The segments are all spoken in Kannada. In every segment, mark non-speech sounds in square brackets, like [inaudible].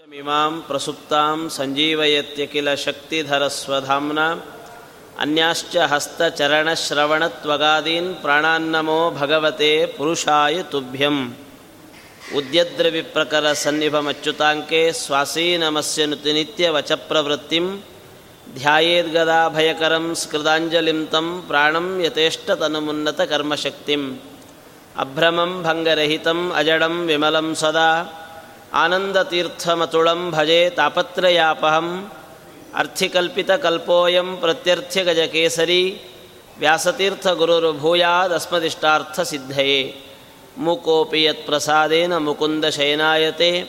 ವಾಚಮಿಮಾಂ ಪ್ರಸುಪ್ತಾಂ ಸಂಜೀವಯತ್ಯಖಿಲ ಶಕ್ತಿಧರಸ್ವಧಾಂನ ಅನ್ಯಾಶ್ಚ ಹಸ್ತಚರಣಶ್ರವಣತ್ವಗಾದೀನ್ ಪ್ರಾಣಾನ್ನಮೋ ಭಗವತೆ ಪುರುಷಾಯ ತುಭ್ಯಂ. ಉದ್ಯದ್ರವಿಪ್ರಕರ ಸನ್ನಿಭಮಚ್ಯುತಾಂಕೆ ಸ್ವಾಸೀನಮಸ್ಯ ನಿತ್ಯ ವಚಪ್ರವೃತ್ತಿಂ. ಧ್ಯಾಯೇದ್ಗದಾಭಯಕರಂ ಸ್ಕೃದಾಂಜಲಿಂ ತಂ ಪ್ರಾಣಂ ಯಥೇಷ್ಟತನುಮುನ್ನತ ಕರ್ಮಶಕ್ತಿಂ. ಅಭ್ರಮಂ ಭಂಗರಹಿತಂ ಅಜಡಂ ವಿಮಲಂ ಸದಾ. ಆನಂದತೀರ್ಥಮತುಳಂ ಭಜೆ ತಾಪತ್ರಯಾಪಹಂ ಅರ್ಥಿಕಲ್ಪಿತಕಲ್ಪೋಯಂ ಪ್ರತ್ಯರ್ಥ್ಯಗಜಕೇಸರಿ ವ್ಯಾಸತೀರ್ಥಗುರುರ್ಭೂಯಾದಸ್ಮದಿಷ್ಟಾರ್ಥಸಿದ್ಧಯೇ ಮುಕೋಪಿ ಯತ್ಪ್ರಸಾದೇನ ಮುಕುಂದ ಶಯನಾಯತೆ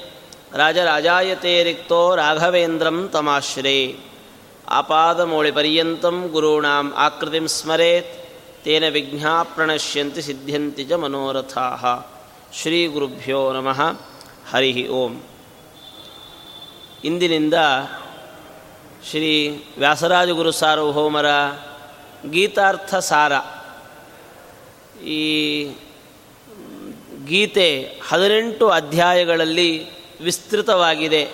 ರಾಜರಾಜಾಯತೆ ರಿಕ್ತೋ ರಾಘವೇಂದ್ರಂ ತಮಾಶ್ರೇ ಆಪಾದಮೌಳಿಪರ್ಯಂತಂ ಗುರುಣಾಂ ಆಕೃತಿಂ ಸ್ಮರೇತ್ ತೇನ ವಿಘ್ನಾ ಪ್ರಣಶ್ಯಂತಿ ಸಿದ್ಧ್ಯಂತಿ ಚ ಮನೋರಥಾ ಶ್ರೀ ಗುರುಭ್ಯೋ ನಮಃ ಹರಿ ಓಂ. ಇಂದಿನಿಂದ ಶ್ರೀ ವ್ಯಾಸರಾಜಗುರು ಸಾರ್ವಭೌಮರ ಗೀತಾರ್ಥ ಸಾರ. ಈ ಗೀತೆ ಹದಿನೆಂಟು ಅಧ್ಯಾಯಗಳಲ್ಲಿ ವಿಸ್ತೃತವಾಗಿದೆ.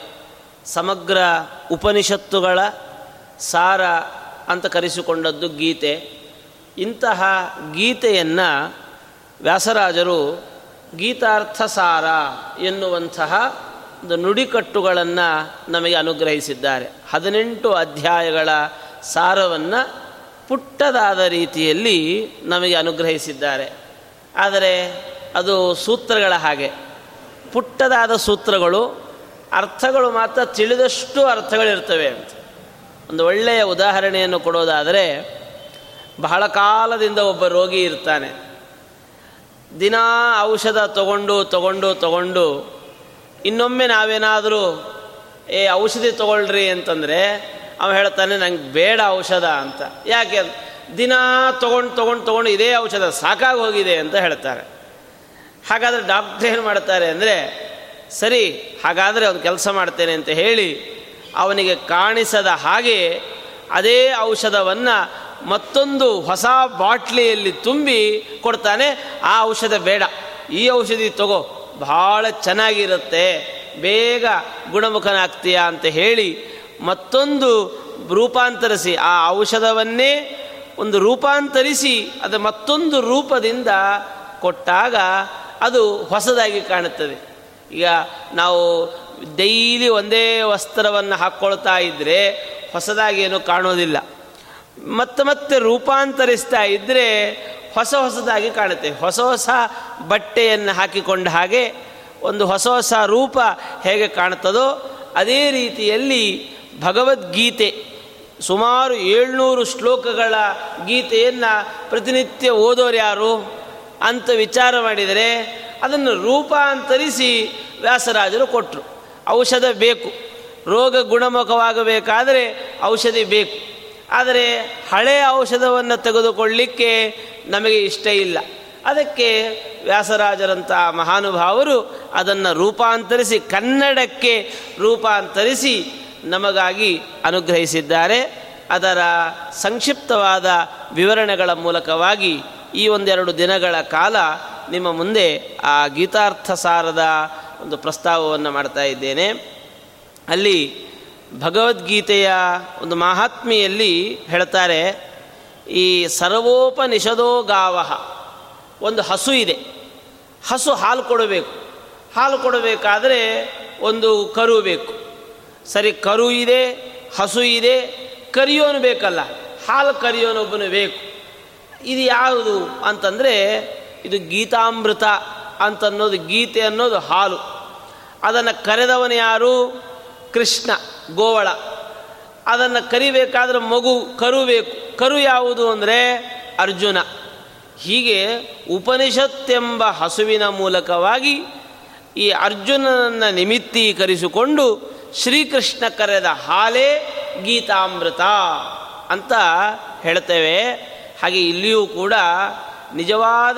ಸಮಗ್ರ ಉಪನಿಷತ್ತುಗಳ ಸಾರ ಅಂತ ಕರೆಸಿಕೊಂಡದ್ದು ಗೀತೆ. ಇಂತಹ ಗೀತೆಯನ್ನು ವ್ಯಾಸರಾಜರು ಗೀತಾರ್ಥ ಸಾರ ಎನ್ನುವಂತಹ ಒಂದು ನುಡಿಕಟ್ಟುಗಳನ್ನು ನಮಗೆ ಅನುಗ್ರಹಿಸಿದ್ದಾರೆ. ಹದಿನೆಂಟು ಅಧ್ಯಾಯಗಳ ಸಾರವನ್ನು ಪುಟ್ಟದಾದ ರೀತಿಯಲ್ಲಿ ನಮಗೆ ಅನುಗ್ರಹಿಸಿದ್ದಾರೆ. ಆದರೆ ಅದು ಸೂತ್ರಗಳ ಹಾಗೆ. ಪುಟ್ಟದಾದ ಸೂತ್ರಗಳು ಅರ್ಥಗಳು ಮಾತ್ರ ತಿಳಿದಷ್ಟು ಅರ್ಥಗಳಿರ್ತವೆ ಅಂತ. ಒಂದು ಒಳ್ಳೆಯ ಉದಾಹರಣೆಯನ್ನು ಕೊಡೋದಾದರೆ, ಬಹಳ ಕಾಲದಿಂದ ಒಬ್ಬ ರೋಗಿ ಇರ್ತಾನೆ. ದಿನಾ ಔಷಧ ತಗೊಂಡು ತಗೊಂಡು ತಗೊಂಡು, ಇನ್ನೊಮ್ಮೆ ನಾವೇನಾದರೂ, ಏ, ಔಷಧಿ ತಗೊಳ್ರಿ ಅಂತಂದರೆ, ಅವ ಹೇಳ್ತಾನೆ, ನಂಗೆ ಬೇಡ ಔಷಧ ಅಂತ. ಯಾಕೆ ದಿನ ತೊಗೊಂಡು ತೊಗೊಂಡು ತೊಗೊಂಡು ಇದೇ ಔಷಧ ಸಾಕಾಗಿ ಹೋಗಿದೆ ಅಂತ ಹೇಳ್ತಾರೆ. ಹಾಗಾದರೆ ಡಾಕ್ಟ್ರ್ ಏನು ಮಾಡ್ತಾರೆ ಅಂದರೆ, ಸರಿ, ಹಾಗಾದರೆ ಅವನು ಕೆಲಸ ಮಾಡ್ತೇನೆ ಅಂತ ಹೇಳಿ, ಅವನಿಗೆ ಕಾಣಿಸದ ಹಾಗೆ, ಅದೇ ಔಷಧವನ್ನು ಮತ್ತೊಂದು ಹೊಸ ಬಾಟ್ಲಿಯಲ್ಲಿ ತುಂಬಿ ಕೊಡ್ತಾನೆ, ಆ ಔಷಧ ಬೇಡ. ಈ ಔಷಧಿ ತಗೋ, ಭಾಳ ಚೆನ್ನಾಗಿರುತ್ತೆ, ಬೇಗ ಗುಣಮುಖನಾಗ್ತೀಯ ಅಂತ ಹೇಳಿ ಮತ್ತೊಂದು ರೂಪಾಂತರಿಸಿ, ಆ ಔಷಧವನ್ನೇ ಒಂದು ರೂಪಾಂತರಿಸಿ, ಅದು ಮತ್ತೊಂದು ರೂಪದಿಂದ ಕೊಟ್ಟಾಗ ಅದು ಹೊಸದಾಗಿ ಕಾಣುತ್ತದೆ. ಈಗ ನಾವು ಡೈಲಿ ಒಂದೇ ವಸ್ತ್ರವನ್ನು ಹಾಕ್ಕೊಳ್ತಾ ಇದ್ದರೆ ಹೊಸದಾಗಿ ಏನೂ ಕಾಣೋದಿಲ್ಲ. ಮತ್ತೆ ಮತ್ತೆ ರೂಪಾಂತರಿಸ್ತಾ ಇದ್ದರೆ ಹೊಸ ಹೊಸದಾಗಿ ಕಾಣುತ್ತೆ. ಹೊಸ ಹೊಸ ಬಟ್ಟೆಯನ್ನು ಹಾಕಿಕೊಂಡ ಹಾಗೆ ಒಂದು ಹೊಸ ಹೊಸ ರೂಪ ಹೇಗೆ ಕಾಣ್ತದೋ ಅದೇ ರೀತಿಯಲ್ಲಿ ಭಗವದ್ಗೀತೆ ಸುಮಾರು ಏಳ್ನೂರು ಶ್ಲೋಕಗಳ ಗೀತೆಯನ್ನು ಪ್ರತಿನಿತ್ಯ ಓದೋರು ಯಾರು ಅಂತ ವಿಚಾರ ಮಾಡಿದರೆ ಅದನ್ನು ರೂಪಾಂತರಿಸಿ ವ್ಯಾಸರಾಜರು ಕೊಟ್ಟರು ಔಷಧ ಬೇಕು. ರೋಗ ಗುಣಮುಖವಾಗಬೇಕಾದರೆ ಔಷಧಿ ಬೇಕು. ಆದರೆ ಹಳೆಯ ಔಷಧವನ್ನು ತೆಗೆದುಕೊಳ್ಳಿಕ್ಕೆ ನಮಗೆ ಇಷ್ಟ ಇಲ್ಲ. ಅದಕ್ಕೆ ವ್ಯಾಸರಾಜರಂಥ ಮಹಾನುಭಾವರು ಅದನ್ನು ರೂಪಾಂತರಿಸಿ, ಕನ್ನಡಕ್ಕೆ ರೂಪಾಂತರಿಸಿ ನಮಗಾಗಿ ಅನುಗ್ರಹಿಸಿದ್ದಾರೆ. ಅದರ ಸಂಕ್ಷಿಪ್ತವಾದ ವಿವರಣೆಗಳ ಮೂಲಕವಾಗಿ ಈ ಒಂದೆರಡು ದಿನಗಳ ಕಾಲ ನಿಮ್ಮ ಮುಂದೆ ಆ ಗೀತಾರ್ಥ ಸಾರದ ಒಂದು ಪ್ರಸ್ತಾವವನ್ನು ಮಾಡ್ತಾ ಇದ್ದೇನೆ. ಅಲ್ಲಿ ಭಗವದ್ಗೀತೆಯ ಒಂದು ಮಹಾತ್ಮೆಯಲ್ಲಿ ಹೇಳ್ತಾರೆ, ಈ ಸರ್ವೋಪನಿಷದೋ ಗಾವ ಒಂದು ಹಸು ಇದೆ. ಹಸು ಹಾಲು ಕೊಡಬೇಕು. ಹಾಲು ಕೊಡಬೇಕಾದರೆ ಒಂದು ಕರು ಬೇಕು. ಸರಿ, ಕರು ಇದೆ, ಹಸು ಇದೆ, ಕರಿಯೋನು ಬೇಕಲ್ಲ, ಹಾಲು ಕರಿಯೋನೊಬ್ಬನು ಬೇಕು. ಇದು ಯಾವುದು ಅಂತಂದರೆ, ಇದು ಗೀತಾಮೃತ ಅಂತನ್ನೋದು, ಗೀತೆ ಅನ್ನೋದು ಹಾಲು. ಅದನ್ನು ಕರೆದವನು ಯಾರು? ಕೃಷ್ಣ, ಗೋವಳ. ಅದನ್ನು ಕರಿಬೇಕಾದ್ರೆ ಮಗು, ಕರು ಬೇಕು. ಕರು ಯಾವುದು ಅಂದರೆ ಅರ್ಜುನ. ಹೀಗೆ ಉಪನಿಷತ್ತೆಂಬ ಹಸುವಿನ ಮೂಲಕವಾಗಿ ಈ ಅರ್ಜುನನನ್ನು ನಿಮಿತ್ತೀಕರಿಸಿಕೊಂಡು ಶ್ರೀಕೃಷ್ಣ ಕರೆದ ಹಾಲೇ ಗೀತಾಮೃತ ಅಂತ ಹೇಳ್ತೇವೆ. ಹಾಗೆ ಇಲ್ಲಿಯೂ ಕೂಡ ನಿಜವಾದ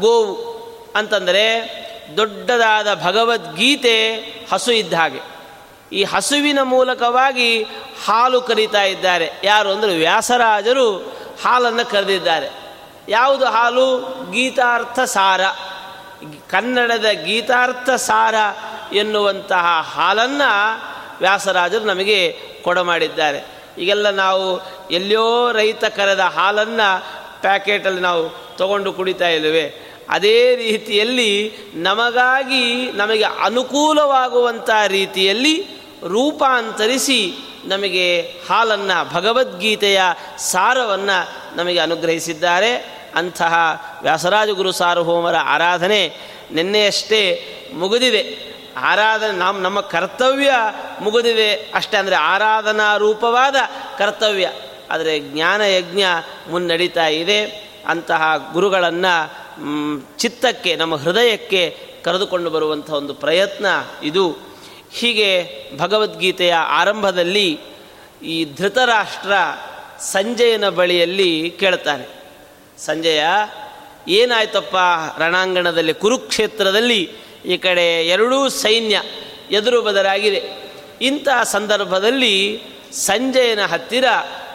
ಗೋವು ಅಂತಂದರೆ ದೊಡ್ಡದಾದ ಭಗವದ್ಗೀತೆ ಹಸು ಇದ್ದ ಹಾಗೆ. ಈ ಹಸುವಿನ ಮೂಲಕವಾಗಿ ಹಾಲು ಕರೀತಾ ಇದ್ದಾರೆ. ಯಾರು ಅಂದರೆ ವ್ಯಾಸರಾಜರು ಹಾಲನ್ನು ಕರೆದಿದ್ದಾರೆ. ಯಾವುದು ಹಾಲು? ಗೀತಾರ್ಥ ಸಾರ. ಕನ್ನಡದ ಗೀತಾರ್ಥ ಸಾರ ಎನ್ನುವಂತಹ ಹಾಲನ್ನು ವ್ಯಾಸರಾಜರು ನಮಗೆ ಕೊಡಮಾಡಿದ್ದಾರೆ. ಈಗೆಲ್ಲ ನಾವು ಎಲ್ಲಿಯೋ ರೈತ ಕರೆದ ಹಾಲನ್ನು ಪ್ಯಾಕೆಟಲ್ಲಿ ನಾವು ತಗೊಂಡು ಕುಡಿತಾ ಇಲ್ಲವೇ ಅದೇ ರೀತಿಯಲ್ಲಿ ನಮಗಾಗಿ ನಮಗೆ ಅನುಕೂಲವಾಗುವಂಥ ರೀತಿಯಲ್ಲಿ ರೂಪಾಂತರಿಸಿ ನಮಗೆ ಹಾಲನ್ನು ಭಗವದ್ಗೀತೆಯ ಸಾರವನ್ನು ನಮಗೆ ಅನುಗ್ರಹಿಸಿದ್ದಾರೆ. ಅಂತಹ ವ್ಯಾಸರಾಜಗುರು ಸಾರ್ವಭೌಮರ ಆರಾಧನೆ ನಿನ್ನೆಯಷ್ಟೇ ಮುಗಿದಿದೆ. ಆರಾಧನೆ ನಮ್ಮ ನಮ್ಮ ಕರ್ತವ್ಯ ಮುಗಿದಿದೆ. ಅಷ್ಟೇ ಅಂದರೆ ಆರಾಧನಾ ರೂಪವಾದ ಕರ್ತವ್ಯ. ಆದರೆ ಜ್ಞಾನಯಜ್ಞ ಮುನ್ನಡೀತಾ ಇದೆ. ಅಂತಹ ಗುರುಗಳನ್ನು ಚಿತ್ತಕ್ಕೆ, ನಮ್ಮ ಹೃದಯಕ್ಕೆ ಕರೆದುಕೊಂಡು ಬರುವಂಥ ಒಂದು ಪ್ರಯತ್ನ ಇದು. ಹೀಗೆ ಭಗವದ್ಗೀತೆಯ ಆರಂಭದಲ್ಲಿ ಈ ಧೃತರಾಷ್ಟ್ರ ಸಂಜಯನ ಬಳಿಯಲ್ಲಿ ಕೇಳ್ತಾನೆ ಸಂಜಯ, ಏನಾಯ್ತಪ್ಪ ರಣಾಂಗಣದಲ್ಲಿ, ಕುರುಕ್ಷೇತ್ರದಲ್ಲಿ ಈ ಕಡೆ ಎರಡೂ ಸೈನ್ಯ ಎದುರು ಬದಲಾಗಿದೆ. ಇಂಥ ಸಂದರ್ಭದಲ್ಲಿ ಸಂಜಯನ ಹತ್ತಿರ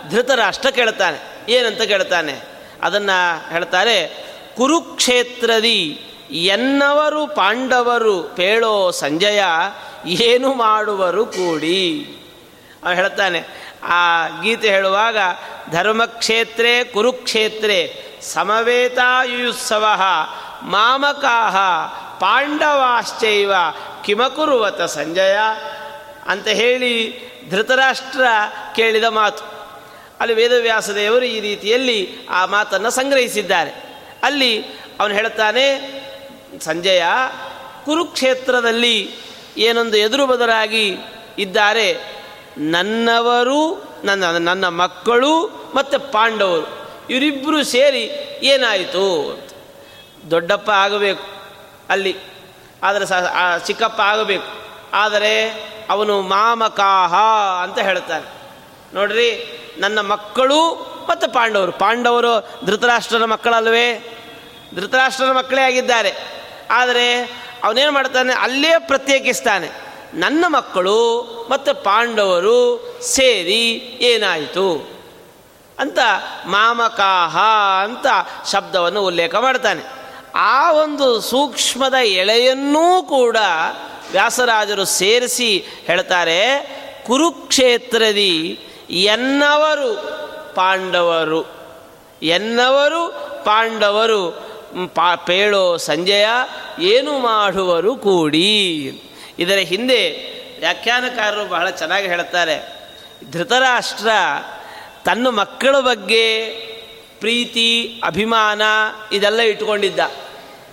ಧೃತರಾಷ್ಟ್ರ ಕೇಳ್ತಾನೆ ಏನಂತ ಕೇಳ್ತಾನೆ ಅದನ್ನು ಹೇಳ್ತಾರೆ ಕುರುಕ್ಷೇತ್ರದಿ ಎನ್ನವರು ಪಾಂಡವರು ಪೇಳೋ ಸಂಜಯ ಏನು ಮಾಡುವರು ಕೂಡಿ. ಅವ ಹೇಳ್ತಾನೆ, ಆ ಗೀತೆ ಹೇಳುವಾಗ, ಧರ್ಮಕ್ಷೇತ್ರೇ ಕುರುಕ್ಷೇತ್ರೇ ಸಮವೇತಾಯುತ್ಸವ ಮಾಮಕಾಹ ಪಾಂಡವಾಶ್ಚೈವ ಕಿಮಕುರುವತ ಸಂಜಯ ಅಂತ ಹೇಳಿ ಧೃತರಾಷ್ಟ್ರ ಕೇಳಿದ ಮಾತು. ಅಲ್ಲಿ ವೇದವ್ಯಾಸದೇವರು ಈ ರೀತಿಯಲ್ಲಿ ಆ ಮಾತನ್ನು ಸಂಗ್ರಹಿಸಿದ್ದಾರೆ. ಅಲ್ಲಿ ಅವನು ಹೇಳ್ತಾನೆ ಸಂಜಯ, ಕುರುಕ್ಷೇತ್ರದಲ್ಲಿ ಏನೊಂದು ಎದುರು ಬದಲಾಗಿ ಇದ್ದಾರೆ. ನನ್ನವರು, ನನ್ನ ನನ್ನ ಮಕ್ಕಳು ಮತ್ತು ಪಾಂಡವರು ಇವರಿಬ್ಬರು ಸೇರಿ ಏನಾಯಿತು? ದೊಡ್ಡಪ್ಪ ಆಗಬೇಕು ಅಲ್ಲಿ. ಆದರೆ ಸ ಚಿಕ್ಕಪ್ಪ ಆಗಬೇಕು. ಆದರೆ ಅವನು ಮಾಮಕಾಹ ಅಂತ ಹೇಳ್ತಾನೆ ನೋಡ್ರಿ, ನನ್ನ ಮಕ್ಕಳು ಮತ್ತು ಪಾಂಡವರು. ಪಾಂಡವರು ಧೃತರಾಷ್ಟ್ರನ ಮಕ್ಕಳಲ್ವೇ? ಧೃತರಾಷ್ಟ್ರನ ಮಕ್ಕಳೇ ಆಗಿದ್ದಾರೆ. ಆದರೆ ಅವನೇನು ಮಾಡ್ತಾನೆ? ಅಲ್ಲೇ ಪ್ರತ್ಯೇಕಿಸ್ತಾನೆ. ನನ್ನ ಮಕ್ಕಳು ಮತ್ತು ಪಾಂಡವರು ಸೇರಿ ಏನಾಯಿತು? ಅಂತ ಮಾಮಕಾಹ ಅಂತ ಶಬ್ದವನ್ನು ಉಲ್ಲೇಖ ಮಾಡ್ತಾನೆ. ಆ ಒಂದು ಸೂಕ್ಷ್ಮದ ಎಳೆಯನ್ನೂ ಕೂಡ ವ್ಯಾಸರಾಜರು ಸೇರಿಸಿ ಹೇಳ್ತಾರೆ, ಕುರುಕ್ಷೇತ್ರದಿ ಎನ್ನವರು. ಪಾಂಡವರು. ಎನ್ನವರು ಪಾಂಡವರು. ಪಾ, ಪೇಳೋ ಸಂಜಯ ಏನು ಮಾಡುವರು ಕೂಡಿ. ಇದರ ಹಿಂದೆ ವ್ಯಾಖ್ಯಾನಕಾರರು ಬಹಳ ಚೆನ್ನಾಗಿ ಹೇಳ್ತಾರೆ, ಧೃತರಾಷ್ಟ್ರ, ತನ್ನ ಮಕ್ಕಳ ಬಗ್ಗೆ ಪ್ರೀತಿ, ಅಭಿಮಾನ ಇದೆಲ್ಲ ಇಟ್ಕೊಂಡಿದ್ದ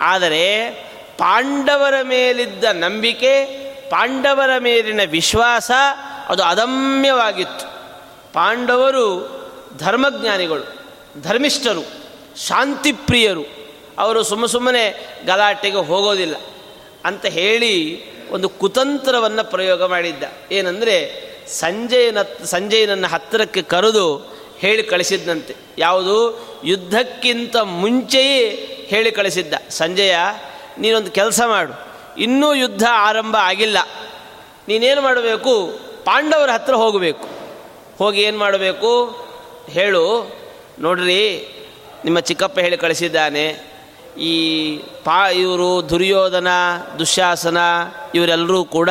ಆದರೆ ಪಾಂಡವರ ಮೇಲಿದ್ದ ನಂಬಿಕೆ, ಪಾಂಡವರ ಮೇಲಿನ ವಿಶ್ವಾಸ ಅದು ಅದಮ್ಯವಾಗಿತ್ತು. ಪಾಂಡವರು ಧರ್ಮಜ್ಞಾನಿಗಳು, ಧರ್ಮಿಷ್ಠರು, ಶಾಂತಿಪ್ರಿಯರು, ಅವರು ಸುಮ್ಮ ಸುಮ್ಮನೆ ಗಲಾಟೆಗೆ ಹೋಗೋದಿಲ್ಲ ಅಂತ ಹೇಳಿ ಒಂದು ಕುತಂತ್ರವನ್ನು ಪ್ರಯೋಗ ಮಾಡಿದ್ದ. ಏನಂದರೆ ಸಂಜಯನ, ಸಂಜಯನನ್ನು ಹತ್ತಿರಕ್ಕೆ ಕರೆದು ಹೇಳಿ ಕಳಿಸಿದ್ದಂತೆ ಯಾವುದು? ಯುದ್ಧಕ್ಕಿಂತ ಮುಂಚೆಯೇ ಹೇಳಿ ಕಳಿಸಿದ್ದ. ಸಂಜಯ, ನೀನೊಂದು ಕೆಲಸ ಮಾಡು. ಇನ್ನೂ ಯುದ್ಧ ಆರಂಭ ಆಗಿಲ್ಲ. ನೀನೇನು ಮಾಡಬೇಕು? ಪಾಂಡವರ ಹತ್ರ ಹೋಗಬೇಕು. ಹೋಗಿ ಏನು ಮಾಡಬೇಕು? ಹೇಳು. ನೋಡ್ರಿ, ನಿಮ್ಮ ಚಿಕ್ಕಪ್ಪ ಹೇಳಿ ಕಳಿಸಿದ್ದಾನೆ. ಈ ಪಾ, ಇವರು ದುರ್ಯೋಧನ ದುಶ್ಯಾಸನ ಇವರೆಲ್ಲರೂ ಕೂಡ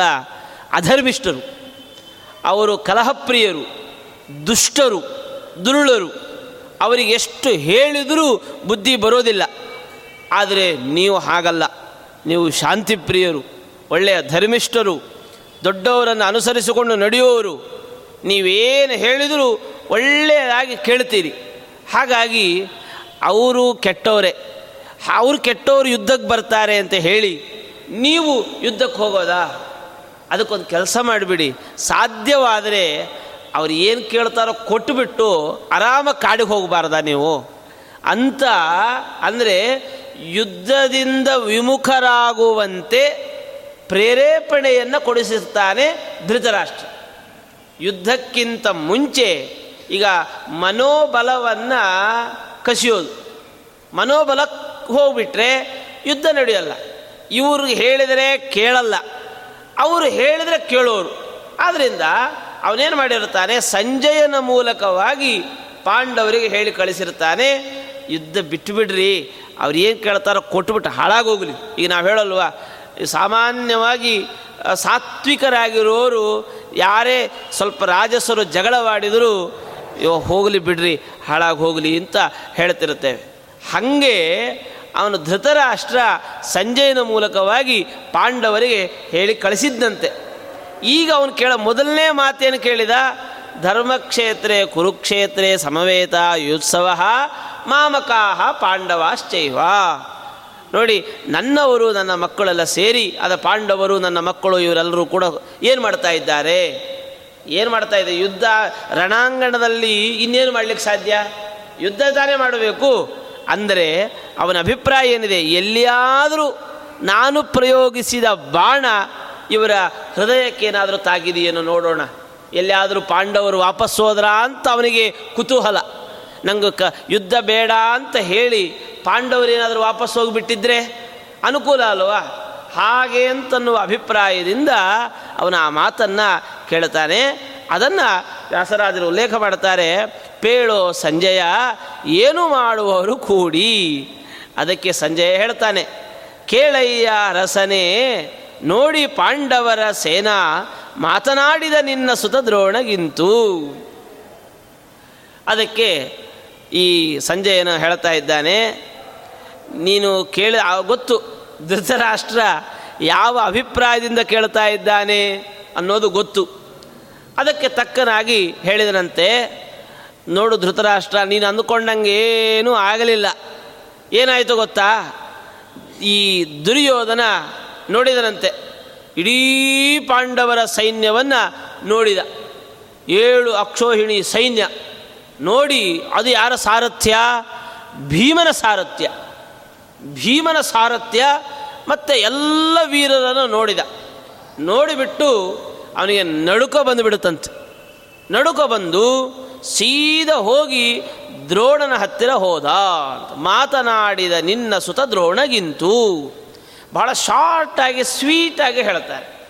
ಅಧರ್ಮಿಷ್ಠರು. ಅವರು ಕಲಹಪ್ರಿಯರು, ದುಷ್ಟರು, ದುರುಳರು. ಅವರಿಗೆ ಎಷ್ಟು ಹೇಳಿದರೂ ಬುದ್ಧಿ ಬರೋದಿಲ್ಲ. ಆದರೆ ನೀವು ಹಾಗಲ್ಲ. ನೀವು ಶಾಂತಿಪ್ರಿಯರು, ಒಳ್ಳೆಯ ಧರ್ಮಿಷ್ಠರು, ದೊಡ್ಡವರನ್ನು ಅನುಸರಿಸಿಕೊಂಡು ನಡೆಯುವವರು. ನೀವೇನು ಹೇಳಿದರೂ ಒಳ್ಳೆಯದಾಗಿ ಕೇಳ್ತೀರಿ. ಹಾಗಾಗಿ ಅವರು ಕೆಟ್ಟವರೇ. ಅವರು ಕೆಟ್ಟವರು ಯುದ್ಧಕ್ಕೆ ಬರ್ತಾರೆ ಅಂತ ಹೇಳಿ ನೀವು ಯುದ್ಧಕ್ಕೆ ಹೋಗೋದಾ? ಅದಕ್ಕೊಂದು ಕೆಲಸ ಮಾಡಿಬಿಡಿ. ಸಾಧ್ಯವಾದರೆ ಅವ್ರು ಏನು ಕೇಳ್ತಾರೋ ಕೊಟ್ಟುಬಿಟ್ಟು ಆರಾಮ ಕಾಡಿಗೆ ಹೋಗಬಾರ್ದ ನೀವು? ಅಂತ ಅಂದರೆ ಯುದ್ಧದಿಂದ ವಿಮುಖರಾಗುವಂತೆ ಪ್ರೇರೇಪಣೆಯನ್ನು ಕೊಡಿಸುತ್ತಾನೆ ಧೃತರಾಷ್ಟ್ರ. ಯುದ್ಧಕ್ಕಿಂತ ಮುಂಚೆ ಈಗ ಮನೋಬಲವನ್ನು ಕಸಿಯೋದು. ಮನೋಬಲ ಹೋಗ್ಬಿಟ್ರೆ ಯುದ್ಧ ನಡೆಯಲ್ಲ. ಇವರು ಹೇಳಿದರೆ ಕೇಳಲ್ಲ. ಅವರು ಹೇಳಿದರೆ ಕೇಳೋರು. ಆದ್ದರಿಂದ ಅವನೇನು ಮಾಡಿರ್ತಾನೆ, ಸಂಜಯನ ಮೂಲಕವಾಗಿ ಪಾಂಡವರಿಗೆ ಹೇಳಿ ಕಳಿಸಿರ್ತಾನೆ, ಯುದ್ಧ ಬಿಟ್ಟುಬಿಡ್ರಿ ಅವ್ರು ಏನು ಕೇಳ್ತಾರೋ ಕೊಟ್ಬಿಟ್ಟು ಹಾಳಾಗೋಗ್ಲಿ. ಈಗ ನಾವು ಹೇಳಲ್ವ, ಸಾಮಾನ್ಯವಾಗಿ ಸಾತ್ವಿಕರಾಗಿರೋರು ಯಾರೇ ಸ್ವಲ್ಪ ರಾಜಸರು ಜಗಳವಾಡಿದರೂ ಯೋ ಹೋಗಲಿ ಬಿಡ್ರಿ, ಹಾಳಾಗಿ ಹೋಗಲಿ ಅಂತ ಹೇಳ್ತಿರುತ್ತೇವೆ. ಹಾಗೆ ಅವನು ಧೃತರಾಷ್ಟ್ರ ಸಂಜಯನ ಮೂಲಕವಾಗಿ ಪಾಂಡವರಿಗೆ ಹೇಳಿ ಕಳಿಸಿದ್ದಂತೆ ಈಗ ಅವನು ಕೇಳ ಮೊದಲನೇ ಮಾತೇನು ಕೇಳಿದ? ಧರ್ಮಕ್ಷೇತ್ರೇ ಕುರುಕ್ಷೇತ್ರೇ ಸಮವೇತ ಯುತ್ಸವ ಮಾಮಕಾಹ ಪಾಂಡವಾಶ್ಚೈವ. ನೋಡಿ, ನನ್ನವರು ನನ್ನ ಮಕ್ಕಳೆಲ್ಲ ಸೇರಿ, ಅದ ಪಾಂಡವರು ನನ್ನ ಮಕ್ಕಳು ಇವರೆಲ್ಲರೂ ಕೂಡ ಏನು ಮಾಡ್ತಾ ಇದ್ದಾರೆ? ಏನು ಮಾಡ್ತಾ ಇದೆ? ಯುದ್ಧ ರಣಾಂಗಣದಲ್ಲಿ ಇನ್ನೇನು ಮಾಡಲಿಕ್ಕೆ ಸಾಧ್ಯ? ಯುದ್ಧ ತಾನೇ ಮಾಡಬೇಕು. ಅಂದರೆ ಅವನ ಅಭಿಪ್ರಾಯ ಏನಿದೆ? ಎಲ್ಲಿಯಾದರೂ ನಾನು ಪ್ರಯೋಗಿಸಿದ ಬಾಣ ಇವರ ಹೃದಯಕ್ಕೇನಾದರೂ ತಾಗಿದೆಯೇನೋ ನೋಡೋಣ. ಎಲ್ಲಿಯಾದರೂ ಪಾಂಡವರು ವಾಪಸ್ ಹೋದ್ರ ಅಂತ ಅವನಿಗೆ ಕುತೂಹಲ. ನಂಗೆ ಕ ಯುದ್ಧ ಬೇಡ ಅಂತ ಹೇಳಿ ಪಾಂಡವರೇನಾದರೂ ವಾಪಸ್ ಹೋಗಿಬಿಟ್ಟಿದ್ರೆ ಅನುಕೂಲ ಅಲ್ವಾ? ಹಾಗೆ ಅಂತನ್ನುವ ಅಭಿಪ್ರಾಯದಿಂದ ಅವನ ಆ ಮಾತನ್ನು ಕೇಳ್ತಾನೆ. ಅದನ್ನು ವ್ಯಾಸರಾಜರು ಉಲ್ಲೇಖ ಮಾಡ್ತಾರೆ, ಪೇಳೋ ಸಂಜಯ, ಏನು ಮಾಡುವವರು ಕೂಡಿ? ಅದಕ್ಕೆ ಸಂಜಯ ಹೇಳ್ತಾನೆ, ಕೇಳಯ್ಯ ರಸನೆ, ನೋಡಿ ಪಾಂಡವರ ಸೇನಾ, ಮಾತನಾಡಿದ ನಿನ್ನ ಸುತ ದ್ರೋಣಗಿಂತು ಅದಕ್ಕೆ ಈ ಸಂಜಯನ ಹೇಳ್ತಾ ಇದ್ದಾನೆ, ನೀನು ಕೇಳಿ ಗೊತ್ತು. ಧೃತರಾಷ್ಟ್ರ ಯಾವ ಅಭಿಪ್ರಾಯದಿಂದ ಕೇಳ್ತಾ ಇದ್ದಾನೆ ಅನ್ನೋದು ಗೊತ್ತು. ಅದಕ್ಕೆ ತಕ್ಕನಾಗಿ ಹೇಳಿದನಂತೆ, ನೋಡು ಧೃತರಾಷ್ಟ್ರ, ನೀನು ಅಂದುಕೊಂಡಂಗೆ ಏನೂ ಆಗಲಿಲ್ಲ. ಏನಾಯಿತು ಗೊತ್ತಾ? ಈ ದುರ್ಯೋಧನ ನೋಡಿದನಂತೆ. ಇಡೀ ಪಾಂಡವರ ಸೈನ್ಯವನ್ನು ನೋಡಿದ. ಏಳು ಅಕ್ಷೋಹಿಣಿ ಸೈನ್ಯ ನೋಡಿ, ಅದು ಯಾರ ಸಾರಥ್ಯ? ಭೀಮನ ಸಾರಥ್ಯ. ಭೀಮನ ಸಾರಥ್ಯ ಮತ್ತು ಎಲ್ಲ ವೀರರನ್ನು ನೋಡಿದ. ನೋಡಿಬಿಟ್ಟು ಅವನಿಗೆ ನಡುಕ ಬಂದುಬಿಡುತ್ತಂತೆ. ನಡುಕ ಬಂದು ಸೀದಾ ಹೋಗಿ ದ್ರೋಣನ ಹತ್ತಿರ ಹೋದ ಮಾತನಾಡಿದ ನಿನ್ನ ಸುತ ದ್ರೋಣಗಿಂತು ಬಹಳ ಶಾರ್ಟಾಗಿ ಸ್ವೀಟಾಗಿ ಹೇಳ್ತಾರೆ.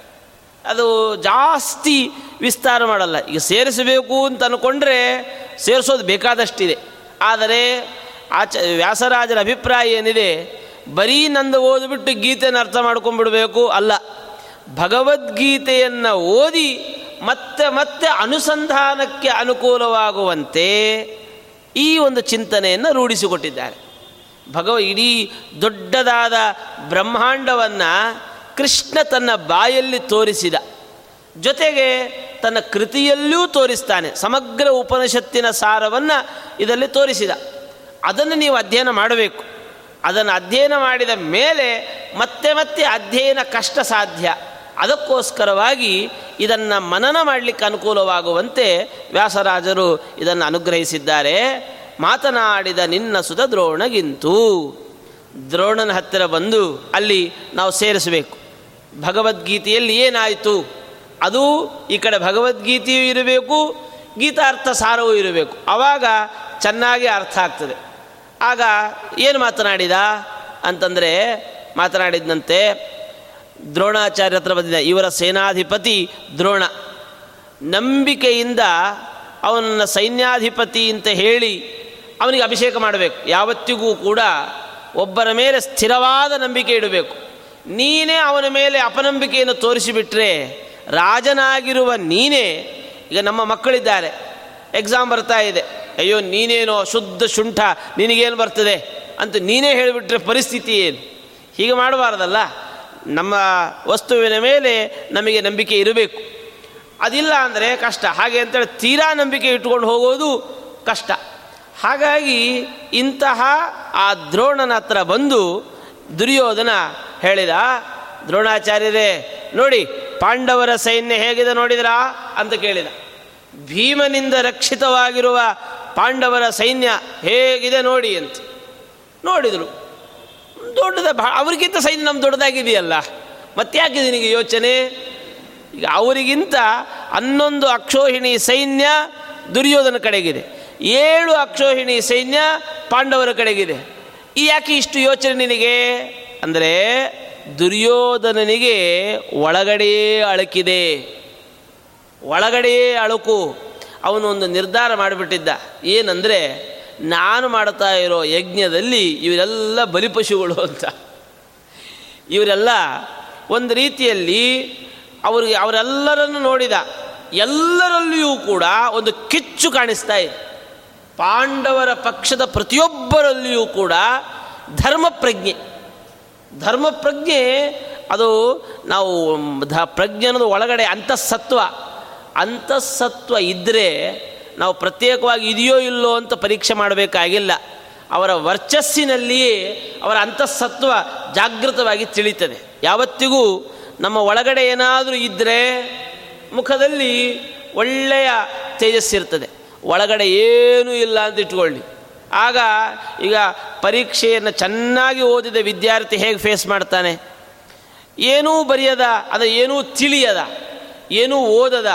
ಅದು ಜಾಸ್ತಿ ವಿಸ್ತಾರ ಮಾಡಲ್ಲ. ಈಗ ಸೇರಿಸಬೇಕು ಅಂತ ಅಂದ್ಕೊಂಡ್ರೆ ಸೇರಿಸೋದು ಬೇಕಾದಷ್ಟಿದೆ. ಆದರೆ ಆಚ ವ್ಯಾಸರಾಜರ ಅಭಿಪ್ರಾಯ ಏನಿದೆ? ಬರೀ ನಂದು ಓದಿಬಿಟ್ಟು ಗೀತೆಯನ್ನು ಅರ್ಥ ಮಾಡ್ಕೊಂಡ್ಬಿಡಬೇಕು ಅಲ್ಲ. ಭಗವದ್ಗೀತೆಯನ್ನು ಓದಿ ಮತ್ತೆ ಮತ್ತೆ ಅನುಸಂಧಾನಕ್ಕೆ ಅನುಕೂಲವಾಗುವಂತೆ ಈ ಒಂದು ಚಿಂತನೆಯನ್ನು ರೂಢಿಸಿಕೊಟ್ಟಿದ್ದಾರೆ. ಭಗವ ಇಡೀ ದೊಡ್ಡದಾದ ಬ್ರಹ್ಮಾಂಡವನ್ನು ಕೃಷ್ಣ ತನ್ನ ಬಾಯಲ್ಲಿ ತೋರಿಸಿದ. ಜೊತೆಗೆ ತನ್ನ ಕೃತಿಯಲ್ಲೂ ತೋರಿಸ್ತಾನೆ. ಸಮಗ್ರ ಉಪನಿಷತ್ತಿನ ಸಾರವನ್ನು ಇದರಲ್ಲಿ ತೋರಿಸಿದ. ಅದನ್ನು ನೀವು ಅಧ್ಯಯನ ಮಾಡಬೇಕು. ಅದನ್ನು ಅಧ್ಯಯನ ಮಾಡಿದ ಮೇಲೆ ಮತ್ತೆ ಮತ್ತೆ ಅಧ್ಯಯನ ಕಷ್ಟ ಸಾಧ್ಯ. ಅದಕ್ಕೋಸ್ಕರವಾಗಿ ಇದನ್ನು ಮನನ ಮಾಡಲಿಕ್ಕೆ ಅನುಕೂಲವಾಗುವಂತೆ ವ್ಯಾಸರಾಜರು ಇದನ್ನು ಅನುಗ್ರಹಿಸಿದ್ದಾರೆ. ಮಾತನಾಡಿದ ನಿನ್ನ ಸುತ ದ್ರೋಣಗಿಂತೂ. ದ್ರೋಣನ ಹತ್ತಿರ ಬಂದು ಅಲ್ಲಿ ನಾವು ಸೇರಿಸಬೇಕು. ಭಗವದ್ಗೀತೆಯಲ್ಲಿ ಏನಾಯಿತು? ಅದು ಈ ಕಡೆ ಭಗವದ್ಗೀತೆಯೂ ಇರಬೇಕು, ಗೀತಾರ್ಥ ಸಾರವೂ ಇರಬೇಕು. ಆವಾಗ ಚೆನ್ನಾಗಿ ಅರ್ಥ ಆಗ್ತದೆ. ಆಗ ಏನು ಮಾತನಾಡಿದ ಅಂತಂದರೆ ಮಾತನಾಡಿದಂತೆ ದ್ರೋಣಾಚಾರ್ಯ ಹತ್ರ ಬಂದಿದೆ ಇವರ ಸೇನಾಧಿಪತಿ ದ್ರೋಣ. ನಂಬಿಕೆಯಿಂದ ಅವನನ್ನ ಸೈನ್ಯಾಧಿಪತಿ ಅಂತ ಹೇಳಿ ಅವನಿಗೆ ಅಭಿಷೇಕ ಮಾಡಬೇಕು. ಯಾವತ್ತಿಗೂ ಕೂಡ ಒಬ್ಬರ ಮೇಲೆ ಸ್ಥಿರವಾದ ನಂಬಿಕೆ ಇಡಬೇಕು. ನೀನೇ ಅವನ ಮೇಲೆ ಅಪನಂಬಿಕೆಯನ್ನು ತೋರಿಸಿಬಿಟ್ರೆ ರಾಜನಾಗಿರುವ ನೀನೇ ಈಗ ನಮ್ಮ ಮಕ್ಕಳಿದ್ದಾರೆ. ಎಕ್ಸಾಮ್ ಬರ್ತಾ ಇದೆ. ಅಯ್ಯೋ, ನೀನೇನೋ ಶುದ್ಧ ಶುಂಠ, ನಿನಗೇನು ಬರ್ತದೆ? ಅಂತ ನೀನೇ ಹೇಳಿಬಿಟ್ರೆ ಪರಿಸ್ಥಿತಿ ಏನು? ಹೀಗೆ ಮಾಡಬಾರ್ದಲ್ಲ. ನಮ್ಮ ವಸ್ತುವಿನ ಮೇಲೆ ನಮಗೆ ನಂಬಿಕೆ ಇರಬೇಕು. ಅದಿಲ್ಲ ಅಂದರೆ ಕಷ್ಟ. ಹಾಗೆ ಅಂತೇಳಿ ತೀರಾ ನಂಬಿಕೆ ಇಟ್ಕೊಂಡು ಹೋಗೋದು ಕಷ್ಟ. ಹಾಗಾಗಿ ಇಂತಹ ಆ ದ್ರೋಣನ ಹತ್ರ ಬಂದು ದುರ್ಯೋಧನ ಹೇಳಿದ, ದ್ರೋಣಾಚಾರ್ಯರೇ, ನೋಡಿ ಪಾಂಡವರ ಸೈನ್ಯ ಹೇಗಿದೆ ನೋಡಿದ್ರಾ? ಅಂತ ಕೇಳಿದ. ಭೀಮನಿಂದ ರಕ್ಷಿತವಾಗಿರುವ ಪಾಂಡವರ ಸೈನ್ಯ ಹೇಗಿದೆ ನೋಡಿ ಅಂತ ನೋಡಿದರು. ದೊಡ್ಡದ ಅವ್ರಿಗಿಂತ ಸೈನ್ಯ ನಮ್ಮ ದೊಡ್ಡದಾಗಿದೆಯಲ್ಲ. ಮತ್ತ್ಯಾಕೆ ನಿನಗೆ ಯೋಚನೆ? ಈಗ ಅವರಿಗಿಂತ ಹನ್ನೊಂದು ಅಕ್ಷೋಹಿಣಿ ಸೈನ್ಯ ದುರ್ಯೋಧನ ಕಡೆಗಿದೆ. ಏಳು ಅಕ್ಷೋಹಿಣಿ ಸೈನ್ಯ ಪಾಂಡವರ ಕಡೆಗಿದೆ. ಈ ಯಾಕೆ ಇಷ್ಟು ಯೋಚನೆ ನಿನಗೆ? ಅಂದರೆ ದುರ್ಯೋಧನನಿಗೆ ಒಳಗಡೆ ಅಳುಕಿದೆ. ಒಳಗಡೆ ಅಳುಕು. ಅವನು ಒಂದು ನಿರ್ಧಾರ ಮಾಡಿಬಿಟ್ಟಿದ್ದ. ಏನಂದರೆ, ನಾನು ಮಾಡ್ತಾ ಇರೋ ಯಜ್ಞದಲ್ಲಿ ಇವರೆಲ್ಲ ಬಲಿಪಶುಗಳು ಅಂತ. ಇವರೆಲ್ಲ ಒಂದು ರೀತಿಯಲ್ಲಿ ಅವರಿಗೆ, ಅವರೆಲ್ಲರನ್ನು ನೋಡಿದ. ಎಲ್ಲರಲ್ಲಿಯೂ ಕೂಡ ಒಂದು ಕಿಚ್ಚು ಕಾಣಿಸ್ತಾ ಇದೆ. ಪಾಂಡವರ ಪಕ್ಷದ ಪ್ರತಿಯೊಬ್ಬರಲ್ಲಿಯೂ ಕೂಡ ಧರ್ಮ ಪ್ರಜ್ಞೆ ಧರ್ಮ ಪ್ರಜ್ಞೆ ಅದು ನಾವು, ಧ ಪ್ರಜ್ಞೆ ಅನ್ನೋದು ಒಳಗಡೆ ಅಂತಃಸತ್ವ. ಅಂತಃಸತ್ವ ಇದ್ದರೆ ನಾವು ಪ್ರತ್ಯೇಕವಾಗಿ ಇದೆಯೋ ಇಲ್ಲೋ ಅಂತ ಪರೀಕ್ಷೆ ಮಾಡಬೇಕಾಗಿಲ್ಲ. ಅವರ ವರ್ಚಸ್ಸಿನಲ್ಲಿಯೇ ಅವರ ಅಂತಃಸತ್ವ ಜಾಗೃತವಾಗಿ ತಿಳಿತದೆ. ಯಾವತ್ತಿಗೂ ನಮ್ಮ ಒಳಗಡೆ ಏನಾದರೂ ಇದ್ದರೆ ಮುಖದಲ್ಲಿ ಒಳ್ಳೆಯ ತೇಜಸ್ಸಿರ್ತದೆ ಒಳಗಡೆ ಏನೂ ಇಲ್ಲ ಅಂತ ಇಟ್ಕೊಳ್ಳಿ. ಆಗ ಈಗ ಪರೀಕ್ಷೆಯನ್ನು ಚೆನ್ನಾಗಿ ಓದಿದ ವಿದ್ಯಾರ್ಥಿ ಹೇಗೆ ಫೇಸ್ ಮಾಡ್ತಾನೆ? ಏನೂ ಬರೆಯದ, ಅದು ಏನೂ ತಿಳಿಯದ, ಏನೂ ಓದದ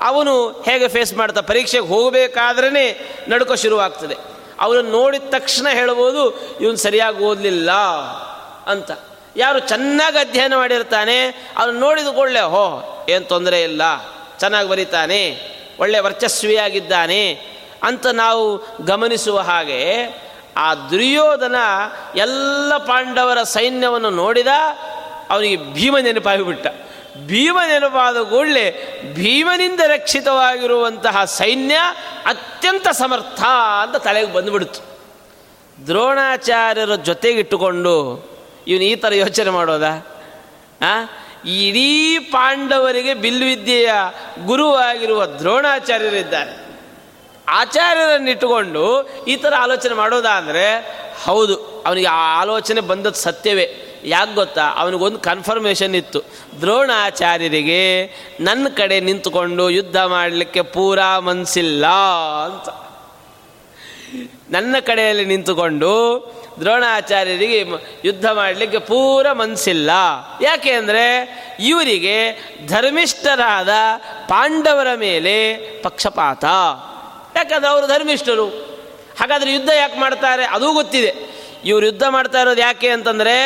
ಅವನು ಹೇಗೆ ಫೇಸ್ ಮಾಡ್ತಾ ಪರೀಕ್ಷೆಗೆ ಹೋಗಬೇಕಾದ್ರೇ ನಡ್ಕೊ ಶುರುವಾಗ್ತದೆ. ಅವನು ನೋಡಿದ ತಕ್ಷಣ ಹೇಳ್ಬೋದು ಇವನು ಸರಿಯಾಗಿ ಓದಲಿಲ್ಲ ಅಂತ. ಯಾರು ಚೆನ್ನಾಗಿ ಅಧ್ಯಯನ ಮಾಡಿರ್ತಾನೆ, ಅವನು ನೋಡಿದ ಕೊಳ್ಳೆ ಹೋ, ಏನು ತೊಂದರೆ ಇಲ್ಲ, ಚೆನ್ನಾಗಿ ಬರೀತಾನೆ, ಒಳ್ಳೆ ವರ್ಚಸ್ವಿಯಾಗಿದ್ದಾನೆ ಅಂತ ನಾವು ಗಮನಿಸುವ ಹಾಗೆ, ಆ ದುರ್ಯೋಧನ ಎಲ್ಲ ಪಾಂಡವರ ಸೈನ್ಯವನ್ನು ನೋಡಿದ, ಅವನಿಗೆ ಭೀಮ ನೆನಪಾಗಿಬಿಟ್ಟ ಭೀಮ ನೆನಪಾದ ಕೂಡಲೇ ಭೀಮನಿಂದ ರಕ್ಷಿತವಾಗಿರುವಂತಹ ಸೈನ್ಯ ಅತ್ಯಂತ ಸಮರ್ಥ ಅಂತ ತಲೆಗೆ ಬಂದುಬಿಡ್ತು. ದ್ರೋಣಾಚಾರ್ಯರ ಜೊತೆಗಿಟ್ಟುಕೊಂಡು ಇವನು ಈ ಥರ ಯೋಚನೆ ಮಾಡೋದಾ? ಇಡೀ ಪಾಂಡವರಿಗೆ ಬಿಲ್ವಿದ್ಯೆಯ ಗುರುವಾಗಿರುವ ದ್ರೋಣಾಚಾರ್ಯರಿದ್ದಾರೆ. ಆಚಾರ್ಯರನ್ನಿಟ್ಟುಕೊಂಡು ಈ ಥರ ಆಲೋಚನೆ ಮಾಡೋದಾ ಅಂದರೆ, ಹೌದು, ಅವನಿಗೆ ಆ ಆಲೋಚನೆ ಬಂದದ್ದು ಸತ್ಯವೇ. ಯಾಕೆ ಗೊತ್ತಾ? ಅವನಿಗೊಂದು ಕನ್ಫರ್ಮೇಷನ್ ಇತ್ತು. ದ್ರೋಣಾಚಾರ್ಯರಿಗೆ ನನ್ನ ಕಡೆ ನಿಂತುಕೊಂಡು ಯುದ್ಧ ಮಾಡಲಿಕ್ಕೆ ಪೂರಾ ಮನಸ್ಸಿಲ್ಲ ಅಂತ. ನನ್ನ ಕಡೆಯಲ್ಲಿ ನಿಂತುಕೊಂಡು ದ್ರೋಣಾಚಾರ್ಯರಿಗೆ ಯುದ್ಧ ಮಾಡಲಿಕ್ಕೆ ಪೂರ ಮನಸ್ಸಿಲ್ಲ ಯಾಕೆ ಅಂದರೆ ಇವರಿಗೆ ಧರ್ಮಿಷ್ಠರಾದ ಪಾಂಡವರ ಮೇಲೆ ಪಕ್ಷಪಾತ. ಯಾಕಂದ್ರೆ ಅವರು ಧರ್ಮಿಷ್ಠರು. ಹಾಗಾದರೆ ಯುದ್ಧ ಯಾಕೆ ಮಾಡ್ತಾರೆ? ಅದೂ ಗೊತ್ತಿದೆ. ಇವರು ಯುದ್ಧ ಮಾಡ್ತಾ ಇರೋದು ಯಾಕೆ ಅಂತಂದರೆ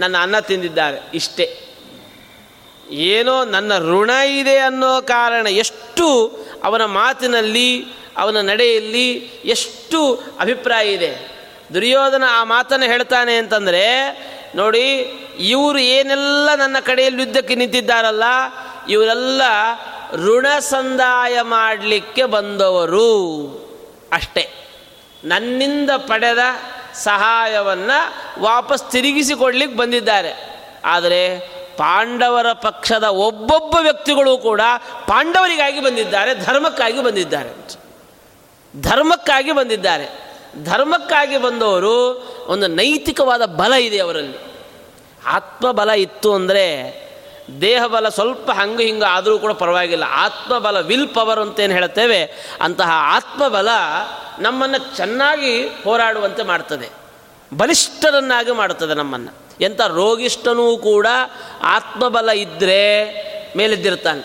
ನನ್ನ ಅನ್ನ ತಿಂದಿದ್ದಾರೆ. ಇಷ್ಟೇ. ಏನೋ ನನ್ನ ಋಣ ಇದೆ ಅನ್ನೋ ಕಾರಣ ಎಷ್ಟು ಅವನ ಮಾತಿನಲ್ಲಿ, ಅವನ ನಡೆಯಲ್ಲಿ ಎಷ್ಟು ಅಭಿಪ್ರಾಯ ಇದೆ. ದುರ್ಯೋಧನ ಆ ಮಾತನ್ನು ಹೇಳ್ತಾನೆ ಅಂತಂದರೆ, ನೋಡಿ, ಇವರು ಏನೆಲ್ಲ ನನ್ನ ಕಡೆಯಲ್ಲಿ ಯುದ್ಧಕ್ಕೆ ನಿಂತಿದ್ದಾರಲ್ಲ, ಇವರೆಲ್ಲ ಋಣ ಸಂದಾಯ ಮಾಡಲಿಕ್ಕೆ ಬಂದವರು. ಅಷ್ಟೇ. ನನ್ನಿಂದ ಪಡೆದ ಸಹಾಯವನ್ನು ವಾಪಸ್ ತಿರುಗಿಸಿಕೊಡ್ಲಿಕ್ಕೆ ಬಂದಿದ್ದಾರೆ. ಆದರೆ ಪಾಂಡವರ ಪಕ್ಷದ ಒಬ್ಬೊಬ್ಬ ವ್ಯಕ್ತಿಗಳು ಕೂಡ ಪಾಂಡವರಿಗಾಗಿ ಬಂದಿದ್ದಾರೆ, ಧರ್ಮಕ್ಕಾಗಿ ಬಂದಿದ್ದಾರೆ. ಧರ್ಮಕ್ಕಾಗಿ ಬಂದಿದ್ದಾರೆ. ಧರ್ಮಕ್ಕಾಗಿ ಬಂದವರು ಒಂದು ನೈತಿಕವಾದ ಬಲ ಇದೆ ಅವರಲ್ಲಿ. ಆತ್ಮಬಲ ಇತ್ತು ಅಂದರೆ ದೇಹಬಲ ಸ್ವಲ್ಪ ಹಂಗೆ ಹಿಂಗೆ ಆದರೂ ಕೂಡ ಪರವಾಗಿಲ್ಲ. ಆತ್ಮಬಲ ವಿಲ್ ಪವರ್ ಅಂತೇನು ಹೇಳ್ತೇವೆ, ಅಂತಹ ಆತ್ಮಬಲ ನಮ್ಮನ್ನು ಚೆನ್ನಾಗಿ ಹೋರಾಡುವಂತೆ ಮಾಡ್ತದೆ. ಬಲಿಷ್ಠರನ್ನಾಗಿ ಮಾಡುತ್ತದೆ ನಮ್ಮನ್ನು. ಎಂಥ ರೋಗಿಷ್ಠನೂ ಕೂಡ ಆತ್ಮಬಲ ಇದ್ದರೆ ಮೇಲೆದ್ದಿರ್ತಾನೆ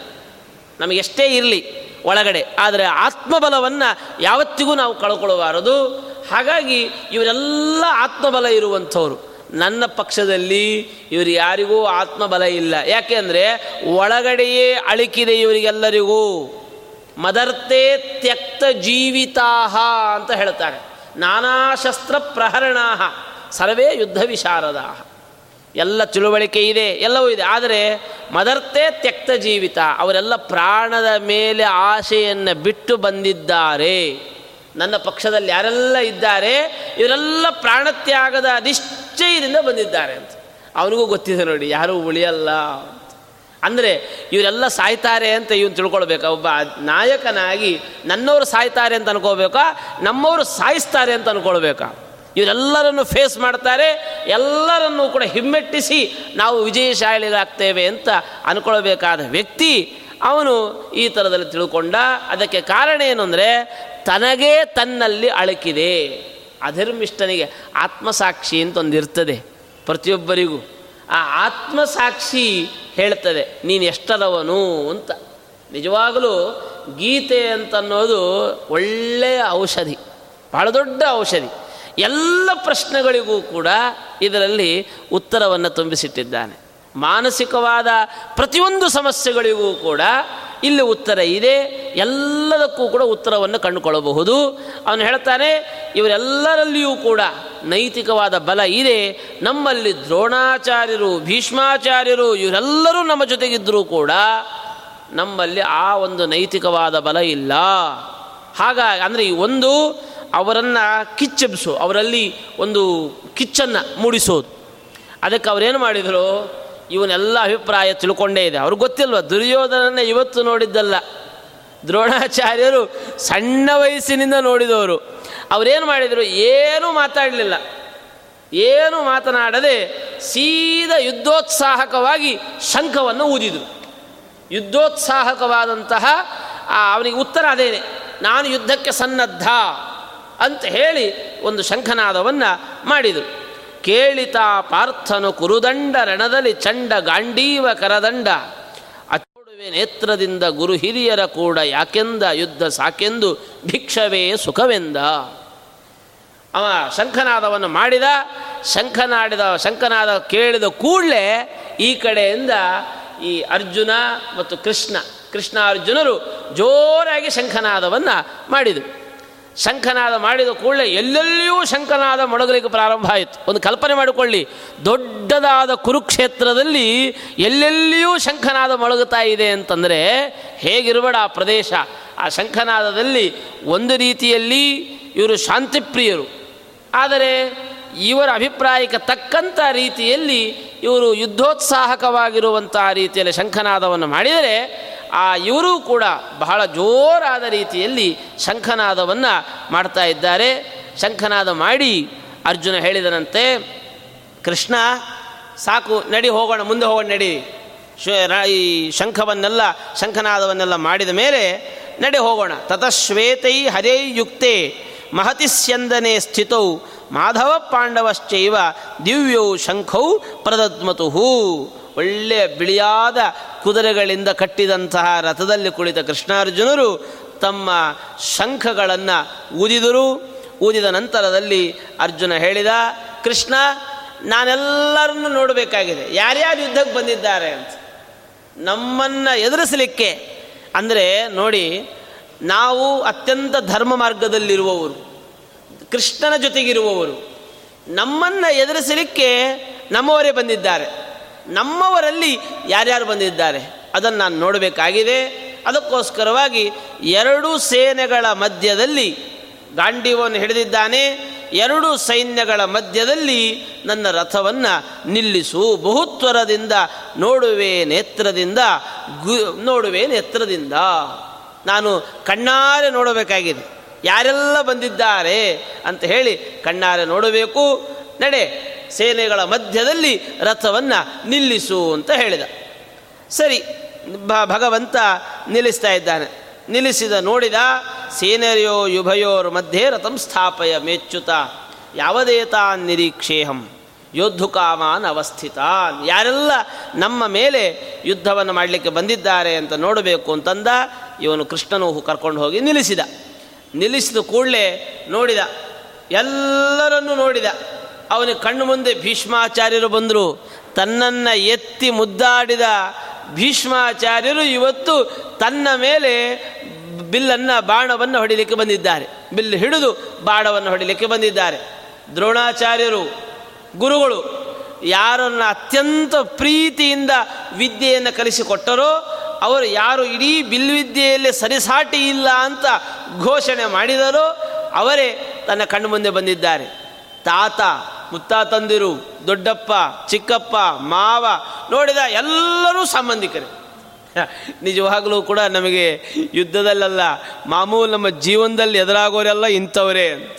ನಮಗೆಷ್ಟೇ ಇರಲಿ ಒಳಗಡೆ, ಆದರೆ ಆತ್ಮಬಲವನ್ನು ಯಾವತ್ತಿಗೂ ನಾವು ಕಳ್ಕೊಳ್ಳಬಾರದು. ಹಾಗಾಗಿ ಇವರೆಲ್ಲ ಆತ್ಮಬಲ ಇರುವಂಥವ್ರು. ನನ್ನ ಪಕ್ಷದಲ್ಲಿ ಇವರು ಯಾರಿಗೂ ಆತ್ಮಬಲ ಇಲ್ಲ. ಯಾಕೆಂದರೆ ಒಳಗಡೆಯೇ ಅಳಿಕಿದೆ ಇವರಿಗೆಲ್ಲರಿಗೂ. ಮದರ್ತೆ ತ್ಯಕ್ತ ಜೀವಿತಾಹ ಅಂತ ಹೇಳ್ತಾರೆ. ನಾನಾ ಶಸ್ತ್ರ ಪ್ರಹರಣಾ ಸರ್ವೇ ಯುದ್ಧ ವಿಶಾರದ ಎಲ್ಲ ತಿಳುವಳಿಕೆ ಇದೆ, ಎಲ್ಲವೂ ಇದೆ. ಆದರೆ ಮದರ್ತೆ ತ್ಯಕ್ತ ಜೀವಿತ, ಅವರೆಲ್ಲ ಪ್ರಾಣದ ಮೇಲೆ ಆಶೆಯನ್ನು ಬಿಟ್ಟು ಬಂದಿದ್ದಾರೆ. ನನ್ನ ಪಕ್ಷದಲ್ಲಿ ಯಾರೆಲ್ಲ ಇದ್ದಾರೆ, ಇವರೆಲ್ಲ ಪ್ರಾಣತ್ಯಾಗದ ನಿಶ್ಚಯದಿಂದ ಬಂದಿದ್ದಾರೆ ಅಂತ. ಅವನಿಗೂ ಗೊತ್ತಿದೆ ನೋಡಿ, ಯಾರೂ ಉಳಿಯಲ್ಲ. ಅಂದರೆ ಇವರೆಲ್ಲ ಸಾಯ್ತಾರೆ ಅಂತ ಇವನು ತಿಳ್ಕೊಳ್ಬೇಕಾ? ಒಬ್ಬ ನಾಯಕನಾಗಿ ನನ್ನವರು ಸಾಯ್ತಾರೆ ಅಂತ ಅನ್ಕೋಬೇಕಾ? ನಮ್ಮವರು ಸಾಯಿಸ್ತಾರೆ ಅಂತ ಅನ್ಕೊಳ್ಬೇಕಾ? ಇವರೆಲ್ಲರನ್ನು ಫೇಸ್ ಮಾಡ್ತಾರೆ, ಎಲ್ಲರನ್ನೂ ಕೂಡ ಹಿಮ್ಮೆಟ್ಟಿಸಿ ನಾವು ವಿಜಯಶಾಲಿಗಳಾಗ್ತೇವೆ ಅಂತ ಅನ್ಕೊಳ್ಬೇಕಾದ ವ್ಯಕ್ತಿ ಅವನು ಈ ಥರದಲ್ಲಿ ತಿಳ್ಕೊಂಡ. ಅದಕ್ಕೆ ಕಾರಣ ಏನು ಅಂದರೆ, ತನಗೇ ತನ್ನಲ್ಲಿ ಅಳಕಿದೆ. ಅಧರ್ಮಿಷ್ಟನಿಗೆ ಆತ್ಮಸಾಕ್ಷಿ ಅಂತ ಒಂದಿರ್ತದೆ ಪ್ರತಿಯೊಬ್ಬರಿಗೂ. ಆ ಆತ್ಮಸಾಕ್ಷಿ ಹೇಳ್ತದೆ, ನೀನು ಎಷ್ಟರವನು ಅಂತ. ನಿಜವಾಗಲೂ ಗೀತೆ ಅಂತನ್ನೋದು ಒಳ್ಳೆಯ ಔಷಧಿ, ಬಹಳ ದೊಡ್ಡ ಔಷಧಿ. ಎಲ್ಲ ಪ್ರಶ್ನೆಗಳಿಗೂ ಕೂಡ ಇದರಲ್ಲಿ ಉತ್ತರವನ್ನು ತುಂಬಿಸಿಟ್ಟಿದ್ದಾನೆ. ಮಾನಸಿಕವಾದ ಪ್ರತಿಯೊಂದು ಸಮಸ್ಯೆಗಳಿಗೂ ಕೂಡ ಇಲ್ಲಿ ಉತ್ತರ ಇದೆ. ಎಲ್ಲದಕ್ಕೂ ಕೂಡ ಉತ್ತರವನ್ನು ಕಂಡುಕೊಳ್ಳಬಹುದು. ಅವನು ಹೇಳ್ತಾನೆ, ಇವರೆಲ್ಲರಲ್ಲಿಯೂ ಕೂಡ ನೈತಿಕವಾದ ಬಲ ಇದೆ. ನಮ್ಮಲ್ಲಿ ದ್ರೋಣಾಚಾರ್ಯರು, ಭೀಷ್ಮಾಚಾರ್ಯರು, ಇವರೆಲ್ಲರೂ ನಮ್ಮ ಜೊತೆಗಿದ್ದರೂ ಕೂಡ ನಮ್ಮಲ್ಲಿ ಆ ಒಂದು ನೈತಿಕವಾದ ಬಲ ಇಲ್ಲ. ಹಾಗಾಗಿ, ಅಂದರೆ ಈ ಒಂದು ಅವರನ್ನು ಕಿಚ್ಚೆಬ್ಸು, ಅವರಲ್ಲಿ ಒಂದು ಕಿಚ್ಚನ್ನು ಮೂಡಿಸೋದು. ಅದಕ್ಕೆ ಅವರೇನು ಮಾಡಿದರು? ಇವನ್ನೆಲ್ಲ ಅಭಿಪ್ರಾಯ ತಿಳ್ಕೊಂಡೇ ಇದೆ. ಅವ್ರಿಗೆ ಗೊತ್ತಿಲ್ವ? ದುರ್ಯೋಧನನ್ನ ಇವತ್ತು ನೋಡಿದ್ದಲ್ಲ. ದ್ರೋಣಾಚಾರ್ಯರು ಸಣ್ಣ ವಯಸ್ಸಿನಿಂದ ನೋಡಿದವರು. ಅವರೇನು ಮಾಡಿದರು? ಏನೂ ಮಾತಾಡಲಿಲ್ಲ. ಏನು ಮಾತನಾಡದೆ ಸೀದಾ ಯುದ್ಧೋತ್ಸಾಹಕವಾಗಿ ಶಂಖವನ್ನು ಊದಿದರು. ಯುದ್ಧೋತ್ಸಾಹಕವಾದಂತಹ ಅವನಿಗೆ ಉತ್ತರ ಅದೇನೆ. ನಾನು ಯುದ್ಧಕ್ಕೆ ಸನ್ನದ್ಧ ಅಂತ ಹೇಳಿ ಒಂದು ಶಂಖನಾದವನ್ನು ಮಾಡಿದರು. ಕೇಳಿತ ಪಾರ್ಥನು ಕುರುದಂಡ ರಣದಲ್ಲಿ ಚಂಡ ಗಾಂಡೀವ ಕರದಂಡ. ಅಚ್ಚೋಡುವೆ ನೇತ್ರದಿಂದ ಗುರು ಹಿರಿಯರ ಕೂಡ ಯಾಕೆಂದ ಯುದ್ಧ ಸಾಕೆಂದು ಭಿಕ್ಷವೇ ಸುಖವೆಂದ. ಅವ ಶಂಖನಾದವನ್ನು ಮಾಡಿದ, ಶಂಖನಾಡಿದ, ಶಂಖನಾದ ಕೇಳಿದ ಕೂಡಲೇ ಈ ಕಡೆಯಿಂದ ಈ ಅರ್ಜುನ ಮತ್ತು ಕೃಷ್ಣ ಕೃಷ್ಣ ಅರ್ಜುನರು ಜೋರಾಗಿ ಶಂಖನಾದವನ್ನು ಮಾಡಿದರು. ಶಂಖನಾದ ಮಾಡಿದ ಕೂಡಲೇ ಎಲ್ಲೆಲ್ಲಿಯೂ ಶಂಖನಾದ ಮೊಳಗಲಿಕ್ಕೆ ಪ್ರಾರಂಭ ಆಯಿತು. ಒಂದು ಕಲ್ಪನೆ ಮಾಡಿಕೊಳ್ಳಿ. ದೊಡ್ಡದಾದ ಕುರುಕ್ಷೇತ್ರದಲ್ಲಿ ಎಲ್ಲೆಲ್ಲಿಯೂ ಶಂಖನಾದ ಮೊಳಗುತ್ತಾ ಇದೆ ಅಂತಂದರೆ ಹೇಗಿರಬೇಡ ಆ ಪ್ರದೇಶ? ಆ ಶಂಖನಾದದಲ್ಲಿ ಒಂದು ರೀತಿಯಲ್ಲಿ ಇವರು ಶಾಂತಿಪ್ರಿಯರು. ಆದರೆ ಇವರ ಅಭಿಪ್ರಾಯಕ್ಕೆ ತಕ್ಕಂಥ ರೀತಿಯಲ್ಲಿ ಇವರು ಯುದ್ಧೋತ್ಸಾಹಕವಾಗಿರುವಂಥ ರೀತಿಯಲ್ಲಿ ಶಂಖನಾದವನ್ನು ಮಾಡಿದರೆ ಆ ಇವರೂ ಕೂಡ ಬಹಳ ಜೋರಾದ ರೀತಿಯಲ್ಲಿ ಶಂಖನಾದವನ್ನು ಮಾಡ್ತಾ ಇದ್ದಾರೆ. ಶಂಖನಾದ ಮಾಡಿ ಅರ್ಜುನ ಹೇಳಿದನಂತೆ, ಕೃಷ್ಣ, ಸಾಕು, ನಡಿ ಹೋಗೋಣ, ಮುಂದೆ ಹೋಗೋಣ, ನಡಿ. ಈ ಶಂಖವನ್ನೆಲ್ಲ, ಶಂಖನಾದವನ್ನೆಲ್ಲ ಮಾಡಿದ ಮೇಲೆ ನಡೆ ಹೋಗೋಣ. ತತಶ್ವೇತೈ ಹರೇ ಯುಕ್ತೆ, ಮಹತಿ ಸ್ಯಂದನೆ ಸ್ಥಿತೌ, ಮಾಧವ ಪಾಂಡವಶ್ಚೈವ ದಿವ್ಯೌ ಶಂಖೌ ಪ್ರದದ್ಮತು ಒಳ್ಳೆಯ ಬಿಳಿಯಾದ ಕುದುರೆಗಳಿಂದ ಕಟ್ಟಿದಂತಹ ರಥದಲ್ಲಿ ಕುಳಿತ ಕೃಷ್ಣಾರ್ಜುನರು ತಮ್ಮ ಶಂಖಗಳನ್ನು ಊದಿದರು. ಊದಿದ ನಂತರದಲ್ಲಿ ಅರ್ಜುನ ಹೇಳಿದ, ಕೃಷ್ಣ, ನಾನೆಲ್ಲರನ್ನು ನೋಡಬೇಕಾಗಿದೆ. ಯಾರ್ಯಾರು ಯುದ್ಧಕ್ಕೆ ಬಂದಿದ್ದಾರೆ ಅಂತ. ನಮ್ಮನ್ನು ಎದುರಿಸಲಿಕ್ಕೆ ಅಂದರೆ ನೋಡಿ, ನಾವು ಅತ್ಯಂತ ಧರ್ಮ ಮಾರ್ಗದಲ್ಲಿರುವವರು, ಕೃಷ್ಣನ ಜೊತೆಗಿರುವವರು. ನಮ್ಮನ್ನು ಎದುರಿಸಲಿಕ್ಕೆ ನಮ್ಮವರೇ ಬಂದಿದ್ದಾರೆ. ನಮ್ಮವರಲ್ಲಿ ಯಾರ್ಯಾರು ಬಂದಿದ್ದಾರೆ? ಅದನ್ನು ನಾನು ನೋಡಬೇಕಾಗಿದೆ. ಅದಕ್ಕೋಸ್ಕರವಾಗಿ ಎರಡು ಸೇನೆಗಳ ಮಧ್ಯದಲ್ಲಿ ಗಾಂಡಿವನ್ನು ಹಿಡಿದಿದ್ದಾನೆ. ಎರಡು ಸೈನ್ಯಗಳ ಮಧ್ಯದಲ್ಲಿ ನನ್ನ ರಥವನ್ನು ನಿಲ್ಲಿಸು. ಬಹುತ್ವರದಿಂದ ನೋಡುವೆ ನೇತ್ರದಿಂದ ಗು, ನೋಡುವೆ ನೇತ್ರದಿಂದ. ನಾನು ಕಣ್ಣಾರೆ ನೋಡಬೇಕಾಗಿದೆ. ಯಾರೆಲ್ಲ ಬಂದಿದ್ದಾರೆ ಅಂತ ಹೇಳಿ ಕಣ್ಣಾರೆ ನೋಡಬೇಕು. ನಡೆ ಸೇನೆಗಳ ಮಧ್ಯದಲ್ಲಿ ರಥವನ್ನು ನಿಲ್ಲಿಸು ಅಂತ ಹೇಳಿದ. ಸರಿ ಭಗವಂತ ನಿಲ್ಲಿಸ್ತಾ ಇದ್ದಾನೆ. ನಿಲ್ಲಿಸಿದ ನೋಡಿದ ಸೇನೆಯೋ ಯುಭಯೋರ್ ಮಧ್ಯೆ ರಥಂ ಸ್ಥಾಪಯ ಮೆಚ್ಚುತ ಯಾವದೇತಾನ್ ನಿರೀಕ್ಷೇಹಂ ಯೋದ್ಧುಕಾಮಾನ್ ಅವಸ್ಥಿತಾನ್. ಯಾರೆಲ್ಲ ನಮ್ಮ ಮೇಲೆ ಯುದ್ಧವನ್ನು ಮಾಡಲಿಕ್ಕೆ ಬಂದಿದ್ದಾರೆ ಅಂತ ನೋಡಬೇಕು ಅಂತಂದ, ಇವನು ಕೃಷ್ಣನು ಕರ್ಕೊಂಡು ಹೋಗಿ ನಿಲ್ಲಿಸಿದ. ನಿಲ್ಲಿಸಿದ ಕೂಡಲೇ ನೋಡಿದ. ಎಲ್ಲರನ್ನು ನೋಡಿದ. ಅವನಿಗೆ ಕಣ್ಣು ಮುಂದೆ ಭೀಷ್ಮಾಚಾರ್ಯರು ಬಂದರು. ತನ್ನನ್ನು ಎತ್ತಿ ಮುದ್ದಾಡಿದ ಭೀಷ್ಮಾಚಾರ್ಯರು ಇವತ್ತು ತನ್ನ ಮೇಲೆ ಬಿಲ್ಲನ್ನು ಬಾಣವನ್ನು ಹೊಡಿಲಿಕ್ಕೆ ಬಂದಿದ್ದಾರೆ. ಬಿಲ್ ಹಿಡಿದು ಬಾಣವನ್ನು ಹೊಡಿಲಿಕ್ಕೆ ಬಂದಿದ್ದಾರೆ. ದ್ರೋಣಾಚಾರ್ಯರು, ಗುರುಗಳು, ಯಾರನ್ನು ಅತ್ಯಂತ ಪ್ರೀತಿಯಿಂದ ವಿದ್ಯೆಯನ್ನು ಕಲಿಸಿಕೊಟ್ಟರೋ, ಅವರು ಯಾರು ಇಡೀ ಬಿಲ್ವಿದ್ಯೆಯಲ್ಲಿ ಸರಿಸಾಟಿ ಇಲ್ಲ ಅಂತ ಘೋಷಣೆ ಮಾಡಿದರೋ, ಅವರೇ ತನ್ನ ಕಣ್ಣು ಮುಂದೆ ಬಂದಿದ್ದಾರೆ. ತಾತ ಮುತ್ತಾತಂದಿರು ದೊಡ್ಡಪ್ಪ, ಚಿಕ್ಕಪ್ಪ, ಮಾವ, ನೋಡಿದ ಎಲ್ಲರೂ ಸಂಬಂಧಿಕರೇ. ನಿಜವಾಗಲೂ ಕೂಡ ನಮಗೆ ಯುದ್ಧದಲ್ಲೆಲ್ಲ ಮಾಮೂಲು ನಮ್ಮ ಜೀವನದಲ್ಲಿ ಎದುರಾಗೋರೆಲ್ಲ ಇಂಥವರೇ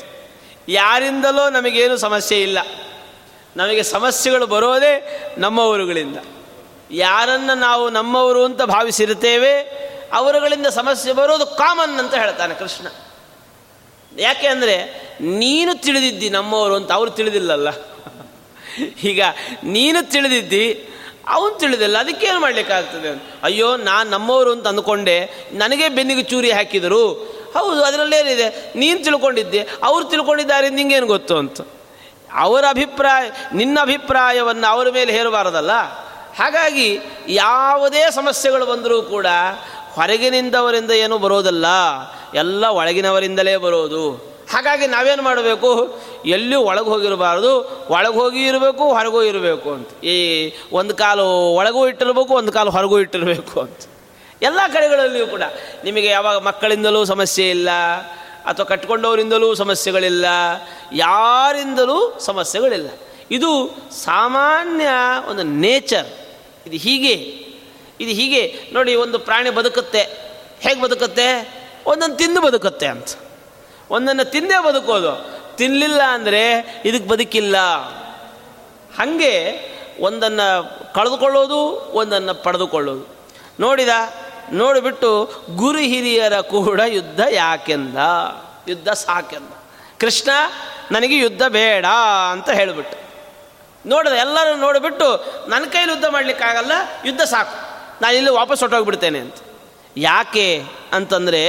ಯಾರಿಂದಲೋ ನಮಗೇನು ಸಮಸ್ಯೆ ಇಲ್ಲ. ನಮಗೆ ಸಮಸ್ಯೆಗಳು ಬರೋದೇ ನಮ್ಮವರುಗಳಿಂದ ಯಾರನ್ನು ನಾವು ನಮ್ಮವರು ಅಂತ ಭಾವಿಸಿರುತ್ತೇವೆ, ಅವರುಗಳಿಂದ ಸಮಸ್ಯೆ ಬರೋದು ಕಾಮನ್ ಅಂತ ಹೇಳ್ತಾನೆ ಕೃಷ್ಣ. ಯಾಕೆ ಅಂದರೆ ನೀನು ತಿಳಿದಿದ್ದಿ ನಮ್ಮವರು ಅಂತ ಅವರು ತಿಳಿದಿಲ್ಲಲ್ಲ. ಈಗ ನೀನು ತಿಳಿದಿದ್ದಿ, ಅವನು ತಿಳಿದಿಲ್ಲ, ಅದಕ್ಕೇನು ಮಾಡಲಿಕ್ಕಾಗ್ತದೆ ಅಯ್ಯೋ, ನಾನು ನಮ್ಮವರು ಅಂತ ಅಂದ್ಕೊಂಡೆ, ನನಗೆ ಬೆನ್ನಿಗೆ ಚೂರಿ ಹಾಕಿದರು. ಹೌದು ಅದರಲ್ಲೇನಿದೆ ನೀನು ತಿಳ್ಕೊಂಡಿದ್ದೆ, ಅವರು ತಿಳ್ಕೊಂಡಿದ್ದಾರೆ ನಿಂಗೇನು ಗೊತ್ತು ಅಂತ. ಅವರ ಅಭಿಪ್ರಾಯ, ನಿನ್ನ ಅಭಿಪ್ರಾಯವನ್ನು ಅವರ ಮೇಲೆ ಹೇರಬಾರದಲ್ಲ. ಹಾಗಾಗಿ ಯಾವುದೇ ಸಮಸ್ಯೆಗಳು ಬಂದರೂ ಕೂಡ ಹೊರಗಿನಿಂದವರಿಂದ ಏನೂ ಬರೋದಲ್ಲ, ಎಲ್ಲ ಒಳಗಿನವರಿಂದಲೇ ಬರೋದು. ಹಾಗಾಗಿ ನಾವೇನು ಮಾಡಬೇಕು? ಎಲ್ಲಿಯೂ ಒಳಗೆ ಹೋಗಿರಬಾರ್ದು, ಒಳಗೆ ಹೋಗಿ ಇರಬೇಕು, ಹೊರಗೂ ಇರಬೇಕು ಅಂತ. ಈ ಒಂದು ಕಾಲು ಒಳಗೂ ಇಟ್ಟಿರಬೇಕು, ಒಂದು ಕಾಲು ಹೊರಗೂ ಇಟ್ಟಿರಬೇಕು ಅಂತ. ಎಲ್ಲ ಕಡೆಗಳಲ್ಲಿಯೂ ಕೂಡ ನಿಮಗೆ ಯಾವಾಗ ಮಕ್ಕಳಿಂದಲೂ ಸಮಸ್ಯೆ ಇಲ್ಲ, ಅಥವಾ ಕಟ್ಕೊಂಡವರಿಂದಲೂ ಸಮಸ್ಯೆಗಳಿಲ್ಲ, ಯಾರಿಂದಲೂ ಸಮಸ್ಯೆಗಳಿಲ್ಲ. ಇದು ಸಾಮಾನ್ಯ ಒಂದು ನೇಚರ್. ಇದು ಹೀಗೆ ಇದು ಹೀಗೆ ನೋಡಿ ಒಂದು ಪ್ರಾಣಿ ಬದುಕುತ್ತೆ. ಹೇಗೆ ಬದುಕುತ್ತೆ? ಒಂದನ್ನು ತಿಂದು ಬದುಕುತ್ತೆ ಅಂತ. ಒಂದನ್ನು ತಿಂದೇ ಬದುಕೋದು. ತಿನ್ನಲಿಲ್ಲ ಅಂದರೆ ಇದಕ್ಕೆ ಬದುಕಿಲ್ಲ. ಹಾಗೆ ಒಂದನ್ನು ಕಳೆದುಕೊಳ್ಳೋದು, ಒಂದನ್ನು ಪಡೆದುಕೊಳ್ಳೋದು. ನೋಡಿದ? ನೋಡಿಬಿಟ್ಟು ಗುರು ಹಿರಿಯರ ಕೂಡ ಯುದ್ಧ ಯಾಕೆಂದ? ಯುದ್ಧ ಸಾಕೆಂದ? ಕೃಷ್ಣ, ನನಗೆ ಯುದ್ಧ ಬೇಡ ಅಂತ ಹೇಳಿಬಿಟ್ಟು. ನೋಡಿದ? ಎಲ್ಲರೂ ನೋಡಿಬಿಟ್ಟು, ನನ್ನ ಕೈಲಿ ಯುದ್ಧ ಮಾಡಲಿಕ್ಕಾಗಲ್ಲ, ಯುದ್ಧ ಸಾಕು. ನಾನು ಇಲ್ಲಿ ವಾಪಸ್ ಹೊಟ್ಟೋಗ್ಬಿಡ್ತೇನೆ ಅಂತ. ಯಾಕೆ ಅಂತಂದರೆ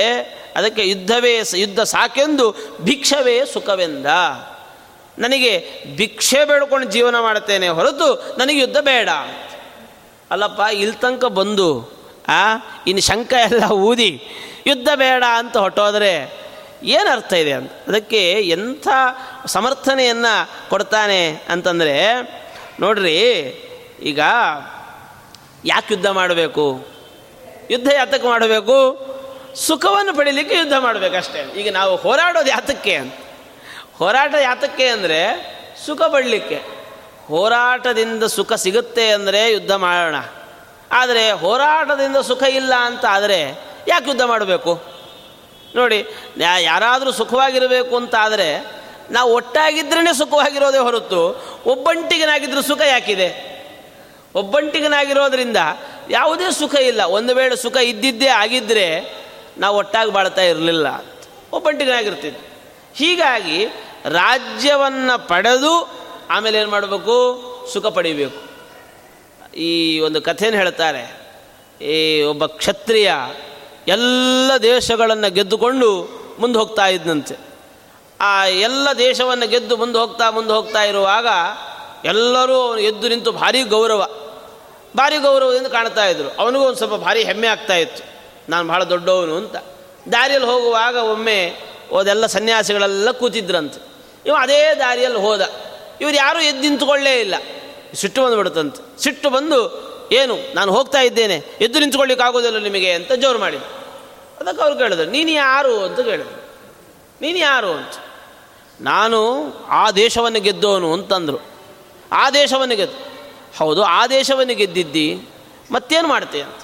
ಅದಕ್ಕೆ ಯುದ್ಧವೇ ಯುದ್ಧ ಸಾಕೆಂದು ಭಿಕ್ಷವೇ ಸುಖವೆಂದ. ನನಗೆ ಭಿಕ್ಷೆ ಬೇಡ್ಕೊಂಡು ಜೀವನ ಮಾಡ್ತೇನೆ ಹೊರತು ನನಗೆ ಯುದ್ಧ ಬೇಡ ಅಲ್ಲಪ್ಪ ಇಲ್ಲಿ ತನಕ ಬಂದು, ಆ ಇನ್ನು ಶಂಕ ಎಲ್ಲ ಊದಿ ಯುದ್ಧ ಬೇಡ ಅಂತ ಹೊಟ್ಟೋದ್ರೆ ಏನು ಅರ್ಥ ಇದೆ ಅಂತ. ಅದಕ್ಕೆ ಎಂಥ ಸಮರ್ಥನೆಯನ್ನು ಕೊಡ್ತಾನೆ ಅಂತಂದರೆ, ನೋಡ್ರಿ, ಈಗ ಯಾಕೆ ಯುದ್ಧ ಮಾಡಬೇಕು? ಯುದ್ಧ ಯಾತಕ್ಕೆ ಮಾಡಬೇಕು? ಸುಖವನ್ನು ಪಡೀಲಿಕ್ಕೆ ಯುದ್ಧ ಮಾಡಬೇಕಷ್ಟೇ ಈಗ ನಾವು ಹೋರಾಡೋದು ಯಾತಕ್ಕೆ ಅಂತ. ಹೋರಾಟ ಯಾತಕ್ಕೆ ಅಂದರೆ ಸುಖ ಪಡಲಿಕ್ಕೆ. ಹೋರಾಟದಿಂದ ಸುಖ ಸಿಗುತ್ತೆ ಅಂದರೆ ಯುದ್ಧ ಮಾಡೋಣ. ಆದರೆ ಹೋರಾಟದಿಂದ ಸುಖ ಇಲ್ಲ ಅಂತ ಆದರೆ ಯಾಕೆ ಯುದ್ಧ ಮಾಡಬೇಕು? ನೋಡಿ ಯಾರಾದರೂ ಸುಖವಾಗಿರಬೇಕು ಅಂತ ಆದರೆ ನಾವು ಒಟ್ಟಾಗಿದ್ರೇ ಸುಖವಾಗಿರೋದೇ ಹೊರತು ಒಬ್ಬಂಟಿಗನಾಗಿದ್ದರೂ ಸುಖ ಯಾಕಿದೆ? ಒಬ್ಬಂಟಿಗನಾಗಿರೋದ್ರಿಂದ ಯಾವುದೇ ಸುಖ ಇಲ್ಲ. ಒಂದು ವೇಳೆ ಸುಖ ಇದ್ದಿದ್ದೇ ಆಗಿದ್ದರೆ ನಾವು ಒಟ್ಟಾಗಿ ಬಾಳ್ತಾ ಇರಲಿಲ್ಲ ಒಬ್ಬಂಟಿಗನಾಗಿರ್ತಿದ್ದೆ ಹೀಗಾಗಿ ರಾಜ್ಯವನ್ನು ಪಡೆದು ಆಮೇಲೆ ಏನು ಮಾಡಬೇಕು? ಸುಖ ಪಡಿಬೇಕು. ಈ ಒಂದು ಕಥೆಯನ್ನು ಹೇಳ್ತಾರೆ. ಈ ಒಬ್ಬ ಕ್ಷತ್ರಿಯ ಎಲ್ಲ ದೇಶಗಳನ್ನು ಗೆದ್ದುಕೊಂಡು ಮುಂದೆ ಹೋಗ್ತಾ ಇದ್ದಂತೆ ಆ ಎಲ್ಲ ದೇಶವನ್ನು ಗೆದ್ದು ಮುಂದೆ ಹೋಗ್ತಾ ಮುಂದೆ ಹೋಗ್ತಾ ಇರುವಾಗ ಎಲ್ಲರೂ ಎದ್ದು ನಿಂತು ಭಾರಿ ಗೌರವ. ಭಾರಿ ಗೌರವದಿಂದ ಕಾಣ್ತಾ ಇದ್ರು. ಅವನಿಗೂ ಒಂದು ಸ್ವಲ್ಪ ಭಾರಿ ಹೆಮ್ಮೆ ಆಗ್ತಾ ಇತ್ತು. ನಾನು ಭಾಳ ದೊಡ್ಡವನು ಅಂತ. ದಾರಿಯಲ್ಲಿ ಹೋಗುವಾಗ ಒಮ್ಮೆ ಅದೆಲ್ಲ ಸನ್ಯಾಸಿಗಳೆಲ್ಲ ಕೂತಿದ್ರಂತೆ. ಇವ ಅದೇ ದಾರಿಯಲ್ಲಿ ಹೋದ. ಇವ್ರು ಯಾರೂ ಎದ್ದು ನಿಂತ್ಕೊಳ್ಳೇ ಇಲ್ಲ. ಸಿಟ್ಟು ಬಂದುಬಿಡುತ್ತಂತೆ ಸಿಟ್ಟು ಬಂದು, ಏನು, ನಾನು ಹೋಗ್ತಾ ಇದ್ದೇನೆ. ಎದ್ದು ನಿಂತ್ಕೊಳ್ಳಿಕ್ಕೆ ಆಗೋದಿಲ್ಲ ನಿಮಗೆ ಅಂತ ಜೋರು ಮಾಡಿ ಅದಕ್ಕೆ ಅವ್ರು ಕೇಳಿದ್ರು, ನೀನು ಯಾರು? ಅಂತ ಕೇಳಿದ್ರು. ನೀನು ಯಾರು? ಅಂತ. ನಾನು ಆ ದೇಶವನ್ನು ಗೆದ್ದವನು ಅಂತಂದರು. ಆ ದೇಶವನ್ನು ಗೆದ್ದು ಹೌದು ಆದೇಶವನ್ನು ದೇಶವನ್ನು ಗೆದ್ದಿದ್ದಿ, ಮತ್ತೇನು ಮಾಡ್ತೀಯ ಅಂತ.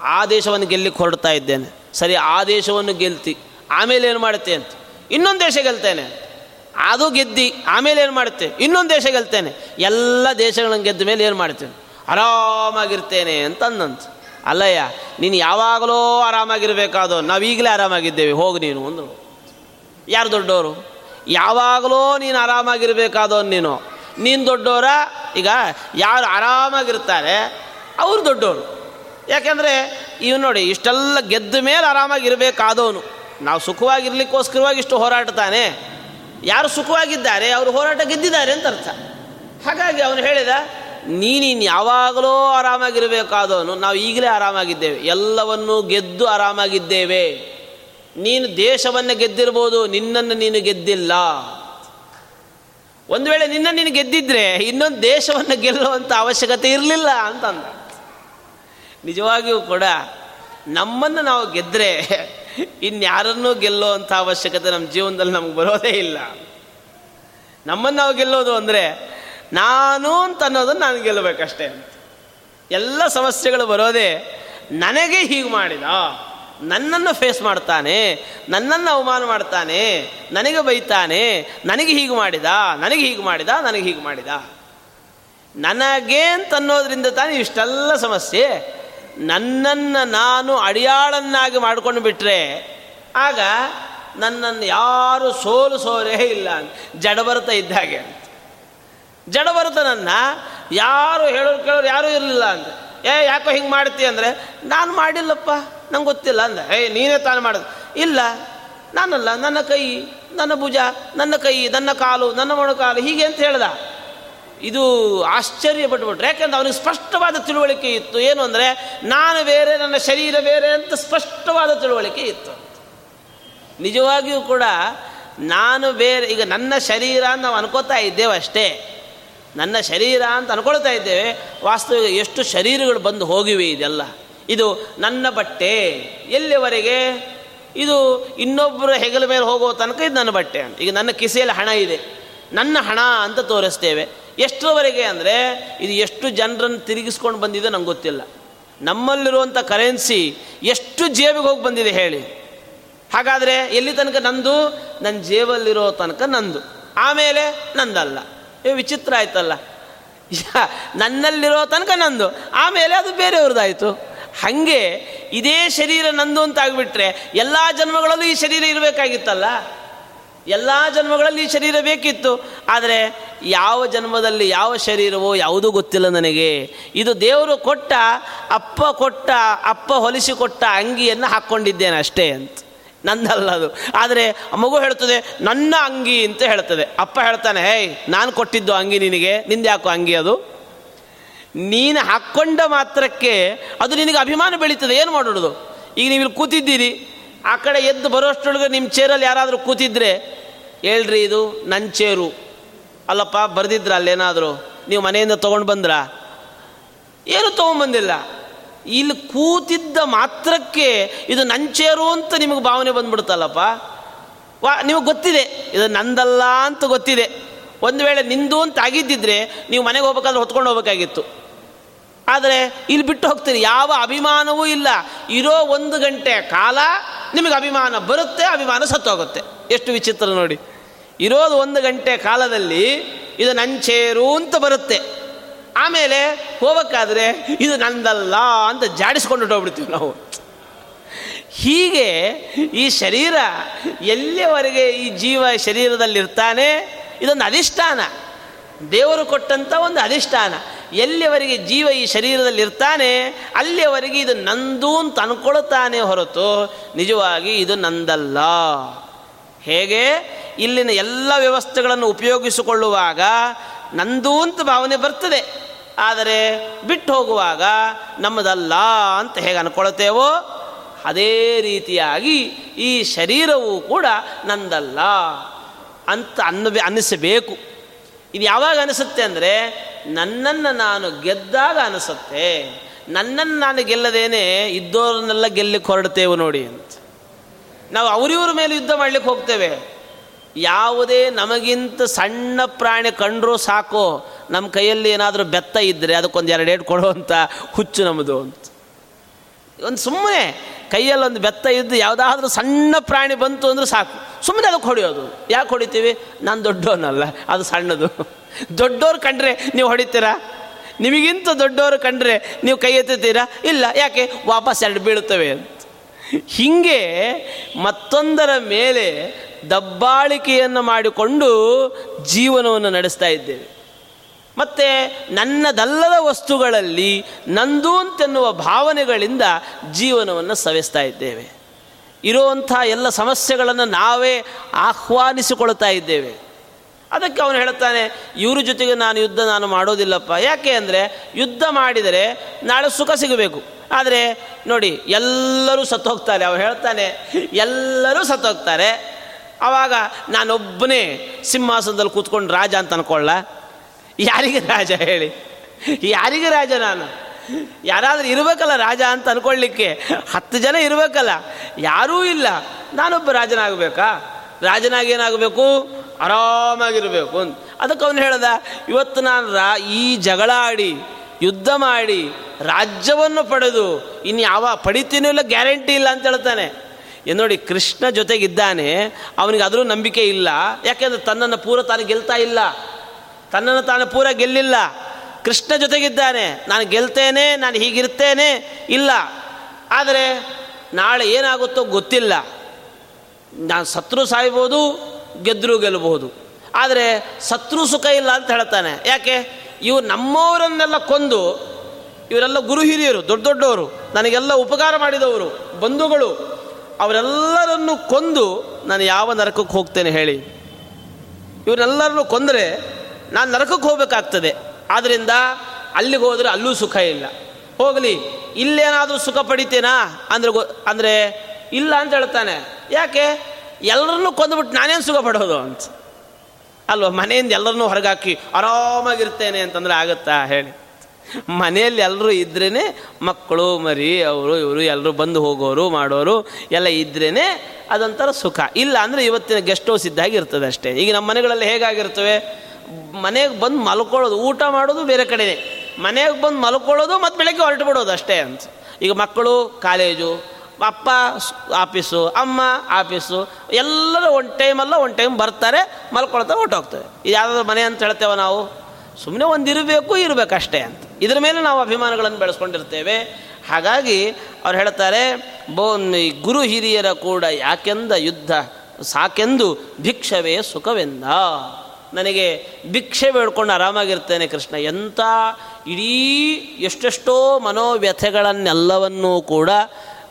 ಆದೇಶವನ್ನು ದೇಶವನ್ನು ಗೆಲ್ಲಿಕ್ಕೆ ಹೊರಡ್ತಾ ಇದ್ದೇನೆ. ಸರಿ ಆದೇಶವನ್ನು ದೇಶವನ್ನು ಗೆಲ್ತಿ, ಆಮೇಲೆ ಏನು ಮಾಡುತ್ತೆ ಅಂತ. ಇನ್ನೊಂದು ದೇಶ ಗೆಲ್ತೇನೆ. ಅದು ಗೆದ್ದಿ, ಆಮೇಲೆ ಏನು ಮಾಡುತ್ತೆ ಇನ್ನೊಂದು ದೇಶ ಗೆಲ್ತೇನೆ. ಎಲ್ಲ ದೇಶಗಳನ್ನು ಗೆದ್ದ ಮೇಲೆ ಏನು ಮಾಡ್ತೇನೆ ಆರಾಮಾಗಿರ್ತೇನೆ ಅಂತ ಅಂದಂತ ಅಲ್ಲಯ್ಯ, ನೀನು ಯಾವಾಗಲೂ ಆರಾಮಾಗಿರಬೇಕಾದೋ, ನಾವೀಗಲೇ ಆರಾಮಾಗಿದ್ದೇವೆ, ಹೋಗಿ ನೀನು ಅಂದರು. ಯಾರು ದೊಡ್ಡವರು ಯಾವಾಗಲೂ ನೀನು ಆರಾಮಾಗಿರಬೇಕಾದೋ ನೀನು. ನೀನು ದೊಡ್ಡವರ ಈಗ ಯಾರು ಆರಾಮಾಗಿರ್ತಾರೆ, ಅವರು ದೊಡ್ಡವರು ಯಾಕೆಂದರೆ ಇವ್ ನೋಡಿ, ಇಷ್ಟೆಲ್ಲ ಗೆದ್ದ ಮೇಲೆ ಆರಾಮಾಗಿರಬೇಕಾದವನು ನಾವು ಸುಖವಾಗಿರ್ಲಿಕ್ಕೋಸ್ಕರವಾಗಿ ಇಷ್ಟು ಹೋರಾಡ್ತಾನೆ. ಯಾರು ಸುಖವಾಗಿದ್ದಾರೆ, ಅವರು ಹೋರಾಟ ಗೆದ್ದಿದ್ದಾರೆ ಅಂತ ಅರ್ಥ. ಹಾಗಾಗಿ ಅವನು ಹೇಳಿದ ನೀನಿನ್ ಯಾವಾಗಲೂ ಆರಾಮಾಗಿರಬೇಕಾದವನು. ನಾವು ಈಗಲೇ ಆರಾಮಾಗಿದ್ದೇವೆ. ಎಲ್ಲವನ್ನೂ ಗೆದ್ದು ಆರಾಮಾಗಿದ್ದೇವೆ. ನೀನು ದೇಶವನ್ನು ಗೆದ್ದಿರ್ಬೋದು, ನಿನ್ನನ್ನು ನೀನು ಗೆದ್ದಿಲ್ಲ. ಒಂದು ವೇಳೆ ನಿನ್ನ ನೀನು ಗೆದ್ದಿದ್ರೆ ಇನ್ನೊಂದು ದೇಶವನ್ನು ಗೆಲ್ಲುವಂಥ ಅವಶ್ಯಕತೆ ಇರಲಿಲ್ಲ ಅಂತಂದ. ನಿಜವಾಗಿಯೂ ಕೂಡ ನಮ್ಮನ್ನು ನಾವು ಗೆದ್ದರೆ ಇನ್ಯಾರನ್ನೂ ಗೆಲ್ಲುವಂಥ ಅವಶ್ಯಕತೆ ನಮ್ಮ ಜೀವನದಲ್ಲಿ ನಮ್ಗೆ ಬರೋದೇ ಇಲ್ಲ. ನಮ್ಮನ್ನು ನಾವು ಗೆಲ್ಲೋದು ಅಂದರೆ ನಾನು ಅಂತ ಅನ್ನೋದನ್ನು ನಾನು ಗೆಲ್ಲಬೇಕಷ್ಟೇ ಎಲ್ಲ ಸಮಸ್ಯೆಗಳು ಬರೋದೇ ನನಗೆ ಹೀಗೆ ಮಾಡಿದ. ನನ್ನನ್ನು ಫೇಸ್ ಮಾಡ್ತಾನೆ, ನನ್ನನ್ನು ಅವಮಾನ ಮಾಡ್ತಾನೆ, ನನಗೆ ಬೈತಾನೆ, ನನಗೆ ಹೀಗೆ ಮಾಡಿದ, ನನಗೆ ಹೀಗೆ ಮಾಡಿದ, ನನಗೆ ಹೀಗೆ ಮಾಡಿದ. ನನಗೆ ಅಂತನ್ನೋದ್ರಿಂದ ತಾನೇ ಇಷ್ಟೆಲ್ಲ ಸಮಸ್ಯೆ. ನನ್ನನ್ನು ನಾನು ಅಡಿಯಾಳನ್ನಾಗಿ ಮಾಡ್ಕೊಂಡು ಬಿಟ್ಟರೆ ಆಗ ನನ್ನನ್ನು ಯಾರು ಸೋಲಿಸೋರೇ ಇಲ್ಲ ಜಡಭರತ ಇದ್ದಾಗೆ ಜಡಭರತನನ್ನು ಯಾರು ಹೇಳೋರು ಕೇಳೋರು ಯಾರೂ ಇರಲಿಲ್ಲ ಅಂತ. ಏ, ಯಾಕೋ ಹಿಂಗೆ ಮಾಡ್ತಿ ಅಂದರೆ, ನಾನು ಮಾಡಿಲ್ಲಪ್ಪ, ನಂಗೆ ಗೊತ್ತಿಲ್ಲ ಅಂದ. ಏಯ್ ನೀನೇ ತಾನು ಮಾಡೋದು? ಇಲ್ಲ, ನಾನಲ್ಲ, ನನ್ನ ಕೈ, ನನ್ನ ಭುಜ, ನನ್ನ ಕೈ, ನನ್ನ ಕಾಲು, ನನ್ನ ಮೊಣಕಾಲು, ಹೀಗೆ ಅಂತ ಹೇಳ್ದ. ಇದು ಆಶ್ಚರ್ಯ ಪಟ್ಬಿಟ್ರೆ ಯಾಕೆಂದ್ರೆ ಅವನಿಗೆ ಸ್ಪಷ್ಟವಾದ ತಿಳುವಳಿಕೆ ಇತ್ತು. ಏನು ಅಂದರೆ, ನಾನು ಬೇರೆ, ನನ್ನ ಶರೀರ ಬೇರೆ ಅಂತ ಸ್ಪಷ್ಟವಾದ ತಿಳುವಳಿಕೆ ಇತ್ತು. ನಿಜವಾಗಿಯೂ ಕೂಡ, ನಾನು ಬೇರೆ, ಈಗ ನನ್ನ ಶರೀರ ನಾವು ಅನ್ಕೋತಾ ಇದ್ದೇವೆ ಅಷ್ಟೇ ನನ್ನ ಶರೀರ ಅಂತ ಅನ್ಕೊಳ್ತಾ ಇದ್ದೇವೆ. ವಾಸ್ತವ ಎಷ್ಟು ಶರೀರಗಳು ಬಂದು ಹೋಗಿವೆ ಇದೆಲ್ಲ. ಇದು ನನ್ನ ಬಟ್ಟೆ. ಎಲ್ಲಿವರೆಗೆ? ಇದು ಇನ್ನೊಬ್ಬರ ಹೆಗಲ ಮೇಲೆ ಹೋಗೋ ತನಕ ಇದು ನನ್ನ ಬಟ್ಟೆ ಅಂತ. ಈಗ ನನ್ನ ಕಿಸೆಯಲ್ಲಿ ಹಣ ಇದೆ. ನನ್ನ ಹಣ ಅಂತ ತೋರಿಸ್ತೇವೆ. ಎಷ್ಟರವರೆಗೆ ಅಂದರೆ ಇದು ಎಷ್ಟು ಜನರನ್ನು ತಿರುಗಿಸ್ಕೊಂಡು ಬಂದಿದೆ ನಂಗೆ ಗೊತ್ತಿಲ್ಲ. ನಮ್ಮಲ್ಲಿರುವಂಥ ಕರೆನ್ಸಿ ಎಷ್ಟು ಜೇಬಿಗೆ ಹೋಗಿ ಬಂದಿದೆ ಹೇಳಿ. ಹಾಗಾದರೆ ಎಲ್ಲಿ ತನಕ ನಂದು? ನನ್ನ ಜೇಬಲ್ಲಿರೋ ತನಕ ನಂದು. ಆಮೇಲೆ ನಂದಲ್ಲ. ಏ, ವಿಚಿತ್ರ ಆಯ್ತಲ್ಲ. ನನ್ನಲ್ಲಿರೋ ತನಕ ನಂದು. ಆಮೇಲೆ ಅದು ಬೇರೆಯವ್ರದ್ದಾಯಿತು. ಹಾಗೆ ಇದೇ ಶರೀರ ನಂದು ಅಂತ ಆಗಿಬಿಟ್ರೆ ಎಲ್ಲ ಜನ್ಮಗಳಲ್ಲೂ ಈ ಶರೀರ ಇರಬೇಕಾಗಿತ್ತಲ್ಲ? ಎಲ್ಲ ಜನ್ಮಗಳಲ್ಲಿ ಈ ಶರೀರ ಬೇಕಿತ್ತು. ಆದರೆ ಯಾವ ಜನ್ಮದಲ್ಲಿ ಯಾವ ಶರೀರವೋ ಯಾವುದೂ ಗೊತ್ತಿಲ್ಲ ನನಗೆ. ಇದು ದೇವರು ಕೊಟ್ಟ, ಅಪ್ಪ ಕೊಟ್ಟ, ಅಪ್ಪ ಹೊಲಿಸಿ ಕೊಟ್ಟ ಅಂಗಿಯನ್ನು ಹಾಕ್ಕೊಂಡಿದ್ದೇನೆ ಅಷ್ಟೇ ಅಂತ. ನಂದಲ್ಲ ಅದು. ಆದರೆ ಮಗು ಹೇಳ್ತದೆ ನನ್ನ ಅಂಗಿ ಅಂತ ಹೇಳ್ತದೆ ಅಪ್ಪ ಹೇಳ್ತಾನೆ ಹೇಯ್ ನಾನು ಕೊಟ್ಟಿದ್ದು ಅಂಗಿ ನಿನಗೆ, ನಿಂದೆ ಯಾಕೋ ಅಂಗಿ ಅದು? ನೀನು ಹಾಕ್ಕೊಂಡ ಮಾತ್ರಕ್ಕೆ ಅದು ನಿನಗೆ ಅಭಿಮಾನ ಬೆಳೀತದೆ. ಏನು ಮಾಡೋದು? ಈಗ ನೀವು ಇಲ್ಲಿ ಕೂತಿದ್ದೀರಿ, ಆ ಕಡೆ ಎದ್ದು ಬರೋಷ್ಟೊಳಗೆ ನಿಮ್ಮ ಚೇರಲ್ಲಿ ಯಾರಾದರೂ ಕೂತಿದ್ರೆ ಹೇಳ್ರಿ ಇದು ನನ್ನ ಚೇರು. ಅಲ್ಲಪ್ಪ, ಬರೆದಿದ್ರ ಅಲ್ಲೇನಾದರೂ? ನೀವು ಮನೆಯಿಂದ ತೊಗೊಂಡು ಬಂದ್ರ? ಏನು ತೊಗೊಂಬಂದಿಲ್ಲ. ಇಲ್ಲಿ ಕೂತಿದ್ದ ಮಾತ್ರಕ್ಕೆ ಇದು ನಂಚೇರು ಅಂತ ನಿಮಗೆ ಭಾವನೆ ಬಂದ್ಬಿಡುತ್ತಲ್ಲಪ್ಪ? ವಾ, ನಿಮಗೆ ಗೊತ್ತಿದೆ, ಇದು ನಂದಲ್ಲ ಅಂತ ಗೊತ್ತಿದೆ. ಒಂದು ವೇಳೆ ನಿಂದು ಅಂತ ಆಗಿದ್ದಿದ್ರೆ ನೀವು ಮನೆಗೆ ಹೋಗ್ಬೇಕಾದ್ರೆ ಹೊತ್ಕೊಂಡು ಹೋಗ್ಬೇಕಾಗಿತ್ತು. ಆದರೆ ಇಲ್ಲಿ ಬಿಟ್ಟು ಹೋಗ್ತೀರಿ, ಯಾವ ಅಭಿಮಾನವೂ ಇಲ್ಲ. ಇರೋ ಒಂದು ಗಂಟೆ ಕಾಲ ನಿಮಗೆ ಅಭಿಮಾನ ಬರುತ್ತೆ, ಅಭಿಮಾನ ಸತ್ತೋಗುತ್ತೆ. ಎಷ್ಟು ವಿಚಿತ್ರ ನೋಡಿ. ಇರೋದು ಒಂದು ಗಂಟೆ ಕಾಲದಲ್ಲಿ ಇದು ನಂಚೇರು ಅಂತ ಬರುತ್ತೆ. ಆಮೇಲೆ ಹೋಗಬೇಕಾದ್ರೆ ಇದು ನಂದಲ್ಲ ಅಂತ ಜಾಡಿಸ್ಕೊಂಡು ಹೋಗ್ಬಿಡ್ತೀವಿ ನಾವು. ಹೀಗೆ ಈ ಶರೀರ ಎಲ್ಲಿಯವರೆಗೆ ಈ ಜೀವ ಶರೀರದಲ್ಲಿರ್ತಾನೆ? ಇದೊಂದು ಅಧಿಷ್ಠಾನ. ದೇವರು ಕೊಟ್ಟಂಥ ಒಂದು ಅಧಿಷ್ಠಾನ. ಎಲ್ಲಿಯವರೆಗೆ ಜೀವ ಈ ಶರೀರದಲ್ಲಿರ್ತಾನೆ, ಅಲ್ಲಿಯವರೆಗೆ ಇದು ನಂದು ಅಂತ ಅನ್ಕೊಳ್ತಾನೆ ಹೊರತು ನಿಜವಾಗಿ ಇದು ನಂದಲ್ಲ. ಹೇಗೆ? ಇಲ್ಲಿನ ಎಲ್ಲ ವ್ಯವಸ್ಥೆಗಳನ್ನು ಉಪಯೋಗಿಸಿಕೊಳ್ಳುವಾಗ ನಂದು ಅಂತ ಭಾವನೆ ಬರ್ತದೆ. ಆದರೆ ಬಿಟ್ಟು ಹೋಗುವಾಗ ನಮ್ಮದಲ್ಲ ಅಂತ ಹೇಗೆ ಅನ್ಕೊಳ್ತೇವೋ, ಅದೇ ರೀತಿಯಾಗಿ ಈ ಶರೀರವು ಕೂಡ ನಂದಲ್ಲ ಅಂತ ಅನ್ನ ಅನ್ನಿಸಬೇಕು. ಇದು ಯಾವಾಗ ಅನಿಸುತ್ತೆ ಅಂದರೆ, ನನ್ನನ್ನು ನಾನು ಗೆದ್ದಾಗ ಅನಿಸುತ್ತೆ. ನನ್ನನ್ನು ನಾನು ಗೆಲ್ಲದೇನೆ ಇದ್ದೋರನ್ನೆಲ್ಲ ಗೆಲ್ಲಿಕ್ಕೆ ಹೊರಡ್ತೇವೆ ನೋಡಿ ಅಂತ. ನಾವು ಅವರಿವ್ರ ಮೇಲೆ ಯುದ್ಧ ಮಾಡಲಿಕ್ಕೆ ಹೋಗ್ತೇವೆ. ಯಾವುದೇ ನಮಗಿಂತ ಸಣ್ಣ ಪ್ರಾಣಿ ಕಂಡರೂ ಸಾಕು, ನಮ್ಮ ಕೈಯಲ್ಲಿ ಏನಾದರೂ ಬೆತ್ತ ಇದ್ದರೆ ಅದಕ್ಕೊಂದು ಎರಡು ಏಟು ಕೊಡುವಂಥ ಹುಚ್ಚು ನಮ್ಮದು ಅಂತ. ಒಂದು ಸುಮ್ಮನೆ ಕೈಯಲ್ಲಿ ಒಂದು ಬೆತ್ತ ಇದ್ದು ಯಾವುದಾದ್ರೂ ಸಣ್ಣ ಪ್ರಾಣಿ ಬಂತು ಅಂದ್ರೆ ಸಾಕು. ಸುಮ್ಮನೆ ಅದಕ್ಕೆ ಹೊಡೆಯೋದು. ಯಾಕೆ ಹೊಡಿತೀವಿ? ನಾನು ದೊಡ್ಡವನಲ್ಲ, ಅದು ಸಣ್ಣದು. ದೊಡ್ಡವ್ರು ಕಂಡ್ರೆ ನೀವು ಹೊಡಿತೀರಾ? ನಿಮಗಿಂತ ದೊಡ್ಡವರು ಕಂಡ್ರೆ ನೀವು ಕೈ ಎತ್ತುತ್ತೀರಾ? ಇಲ್ಲ. ಯಾಕೆ? ವಾಪಸ್ ಎರಡು ಬೀಳುತ್ತವೆ ಅಂತ. ಹೀಗೆ ಮತ್ತೊಂದರ ಮೇಲೆ ದಬ್ಬಾಳಿಕೆಯನ್ನು ಮಾಡಿಕೊಂಡು ಜೀವನವನ್ನು ನಡೆಸ್ತಾ ಇದ್ದೇವೆ. ಮತ್ತು ನನ್ನದಲ್ಲದ ವಸ್ತುಗಳಲ್ಲಿ ನಂದು ಅಂತೆನ್ನುವ ಭಾವನೆಗಳಿಂದ ಜೀವನವನ್ನು ಸವೆಸ್ತಾ ಇದ್ದೇವೆ. ಇರುವಂಥ ಎಲ್ಲ ಸಮಸ್ಯೆಗಳನ್ನು ನಾವೇ ಆಹ್ವಾನಿಸಿಕೊಳ್ತಾ ಇದ್ದೇವೆ. ಅದಕ್ಕೆ ಅವನು ಹೇಳ್ತಾನೆ ಇವ್ರ ಜೊತೆಗೆ ನಾನು ಯುದ್ಧ ನಾನು ಮಾಡೋದಿಲ್ಲಪ್ಪ. ಯಾಕೆ ಅಂದರೆ ಯುದ್ಧ ಮಾಡಿದರೆ ನಾಳೆ ಸುಖ ಸಿಗಬೇಕು. ಆದರೆ ನೋಡಿ, ಎಲ್ಲರೂ ಸತ್ತೋಗ್ತಾರೆ ಅವನು ಹೇಳ್ತಾನೆ ಎಲ್ಲರೂ ಸತ್ತೋಗ್ತಾರೆ ಆವಾಗ ನಾನೊಬ್ಬನೇ ಸಿಂಹಾಸನದಲ್ಲಿ ಕೂತ್ಕೊಂಡು ರಾಜ ಅಂತ ಅನ್ಕೊಳ್ಳ. ಯಾರಿಗೆ ರಾಜ ಹೇಳಿ? ಯಾರಿಗೆ ರಾಜ ನಾನು? ಯಾರಾದರೂ ಇರಬೇಕಲ್ಲ ರಾಜ ಅಂತ ಅನ್ಕೊಳ್ಳಿಕ್ಕೆ? ಹತ್ತು ಜನ ಇರಬೇಕಲ್ಲ. ಯಾರೂ ಇಲ್ಲ. ನಾನೊಬ್ಬ ರಾಜನಾಗಬೇಕಾ? ರಾಜನಾಗಿ ಏನಾಗಬೇಕು ಆರಾಮಾಗಿರಬೇಕು ಅಂತ. ಅದಕ್ಕೆ ಅವನು ಹೇಳ್ದ, ಇವತ್ತು ನಾನು ರಾ, ಈ ಜಗಳ ಆಡಿ ಯುದ್ಧ ಮಾಡಿ, ರಾಜ್ಯವನ್ನು ಪಡೆದು, ಇನ್ಯಾವ ಪಡಿತೀನೂ ಇಲ್ಲ ಗ್ಯಾರಂಟಿ ಇಲ್ಲ ಅಂತ ಹೇಳ್ತಾನೆ. ನೋಡಿ, ಕೃಷ್ಣ ಜೊತೆಗಿದ್ದಾನೆ, ಅವನಿಗೆ ಅದರೂ ನಂಬಿಕೆ ಇಲ್ಲ. ಯಾಕೆಂದರೆ ತನ್ನನ್ನು ಪೂರ ತಾನು ಗೆಲ್ತಾ ಇಲ್ಲ. ತನ್ನನ್ನು ತಾನು ಪೂರ ಗೆಲ್ಲಿಲ್ಲ. ಕೃಷ್ಣ ಜೊತೆಗಿದ್ದಾನೆ, ನಾನು ಗೆಲ್ತೇನೆ, ನಾನು ಹೀಗಿರ್ತೇನೆ, ಇಲ್ಲ. ಆದರೆ ನಾಳೆ ಏನಾಗುತ್ತೋ ಗೊತ್ತಿಲ್ಲ. ನಾನು ಸತ್ರು ಸಾಯ್ಬೋದು ಗೆದ್ದರೂ ಗೆಲ್ಲಬಹುದು ಆದರೆ ಸತ್ರು ಸುಖ ಇಲ್ಲ ಅಂತ ಹೇಳ್ತಾನೆ. ಯಾಕೆ? ಇವು ನಮ್ಮವರನ್ನೆಲ್ಲ ಕೊಂದು, ಇವರೆಲ್ಲ ಗುರು ಹಿರಿಯರು, ದೊಡ್ಡ ದೊಡ್ಡವರು, ನನಗೆಲ್ಲ ಉಪಕಾರ ಮಾಡಿದವರು, ಬಂಧುಗಳು ಅವರೆಲ್ಲರನ್ನು ಕೊಂದು ನಾನು ಯಾವ ನರಕಕ್ಕೆ ಹೋಗ್ತೇನೆ ಹೇಳಿ. ಇವರೆಲ್ಲರನ್ನು ಕೊಂದರೆ ನಾನು ನರಕಕ್ಕೆ ಹೋಗಬೇಕಾಗ್ತದೆ. ಆದ್ದರಿಂದ ಅಲ್ಲಿಗೆ ಹೋದರೆ ಅಲ್ಲೂ ಸುಖ ಇಲ್ಲ. ಹೋಗಲಿ, ಇಲ್ಲೇನಾದರೂ ಸುಖ ಪಡಿತೇನಾ? ಅಂದ್ರೆ ಗೊ, ಅಂದರೆ ಇಲ್ಲ ಅಂತ ಹೇಳ್ತಾನೆ. ಯಾಕೆ? ಎಲ್ಲರನ್ನು ಕೊಂದುಬಿಟ್ಟು ನಾನೇನು ಸುಖ ಪಡೋದು ಅಂತ. ಅಲ್ವ? ಮನೆಯಿಂದ ಎಲ್ಲರನ್ನೂ ಹೊರಗಾಕಿ ಆರಾಮಾಗಿರ್ತೇನೆ ಅಂತಂದ್ರೆ ಆಗುತ್ತಾ ಹೇಳಿ. ಮನೆಯಲ್ಲಿ ಎಲ್ಲರೂ ಇದ್ರೇ ಮಕ್ಕಳು, ಮರಿ, ಅವರು, ಇವರು, ಎಲ್ಲರೂ ಬಂದು ಹೋಗೋರು, ಮಾಡೋರು ಎಲ್ಲ ಇದ್ರೇ ಅದೊಂಥರ ಸುಖ. ಇಲ್ಲ ಅಂದರೆ ಇವತ್ತಿನ ಗೆಸ್ಟ್ ಹೌಸ್ ಇದ್ದಾಗಿ ಇರ್ತದೆ ಅಷ್ಟೇ. ಈಗ ನಮ್ಮ ಮನೆಗಳಲ್ಲಿ ಹೇಗಾಗಿರ್ತವೆ? ಮನೆಗೆ ಬಂದು ಮಲ್ಕೊಳ್ಳೋದು, ಊಟ ಮಾಡೋದು ಬೇರೆ ಕಡೆನೇ. ಮನೆಗೆ ಬಂದು ಮಲ್ಕೊಳ್ಳೋದು ಮತ್ತು ಬೆಳಗ್ಗೆ ಹೊರಟು ಬಿಡೋದು ಅಷ್ಟೇ ಅಂತ. ಈಗ ಮಕ್ಕಳು ಕಾಲೇಜು, ಅಪ್ಪ ಆಫೀಸು, ಅಮ್ಮ ಆಫೀಸು, ಎಲ್ಲರೂ ಒನ್ ಟೈಮಲ್ಲ ಒನ್ ಟೈಮ್ ಬರ್ತಾರೆ, ಮಲ್ಕೊಳ್ತಾ ಹೊಟ್ಟೋಗ್ತವೆ ಇದು ಯಾವುದಾದ್ರು ಮನೆ ಅಂತ ಹೇಳ್ತೇವೆ ನಾವು? ಸುಮ್ಮನೆ ಒಂದು ಇರಬೇಕು ಇರಬೇಕಷ್ಟೇ ಅಂತ. ಇದ್ರ ಮೇಲೆ ನಾವು ಅಭಿಮಾನಗಳನ್ನು ಬೆಳೆಸ್ಕೊಂಡಿರ್ತೇವೆ. ಹಾಗಾಗಿ ಅವ್ರು ಹೇಳ್ತಾರೆ, ಬೋ ಗುರು ಹಿರಿಯರ ಕೂಡ ಯಾಕೆಂದ ಯುದ್ಧ? ಸಾಕೆಂದು ಭಿಕ್ಷವೇ ಸುಖವೆಂದ? ನನಗೆ ಭಿಕ್ಷೆ ಬೇಡ್ಕೊಂಡು ಆರಾಮಾಗಿರ್ತೇನೆ ಕೃಷ್ಣ. ಎಂಥ ಇಡೀ ಎಷ್ಟೆಷ್ಟೋ ಮನೋವ್ಯಥೆಗಳನ್ನೆಲ್ಲವನ್ನೂ ಕೂಡ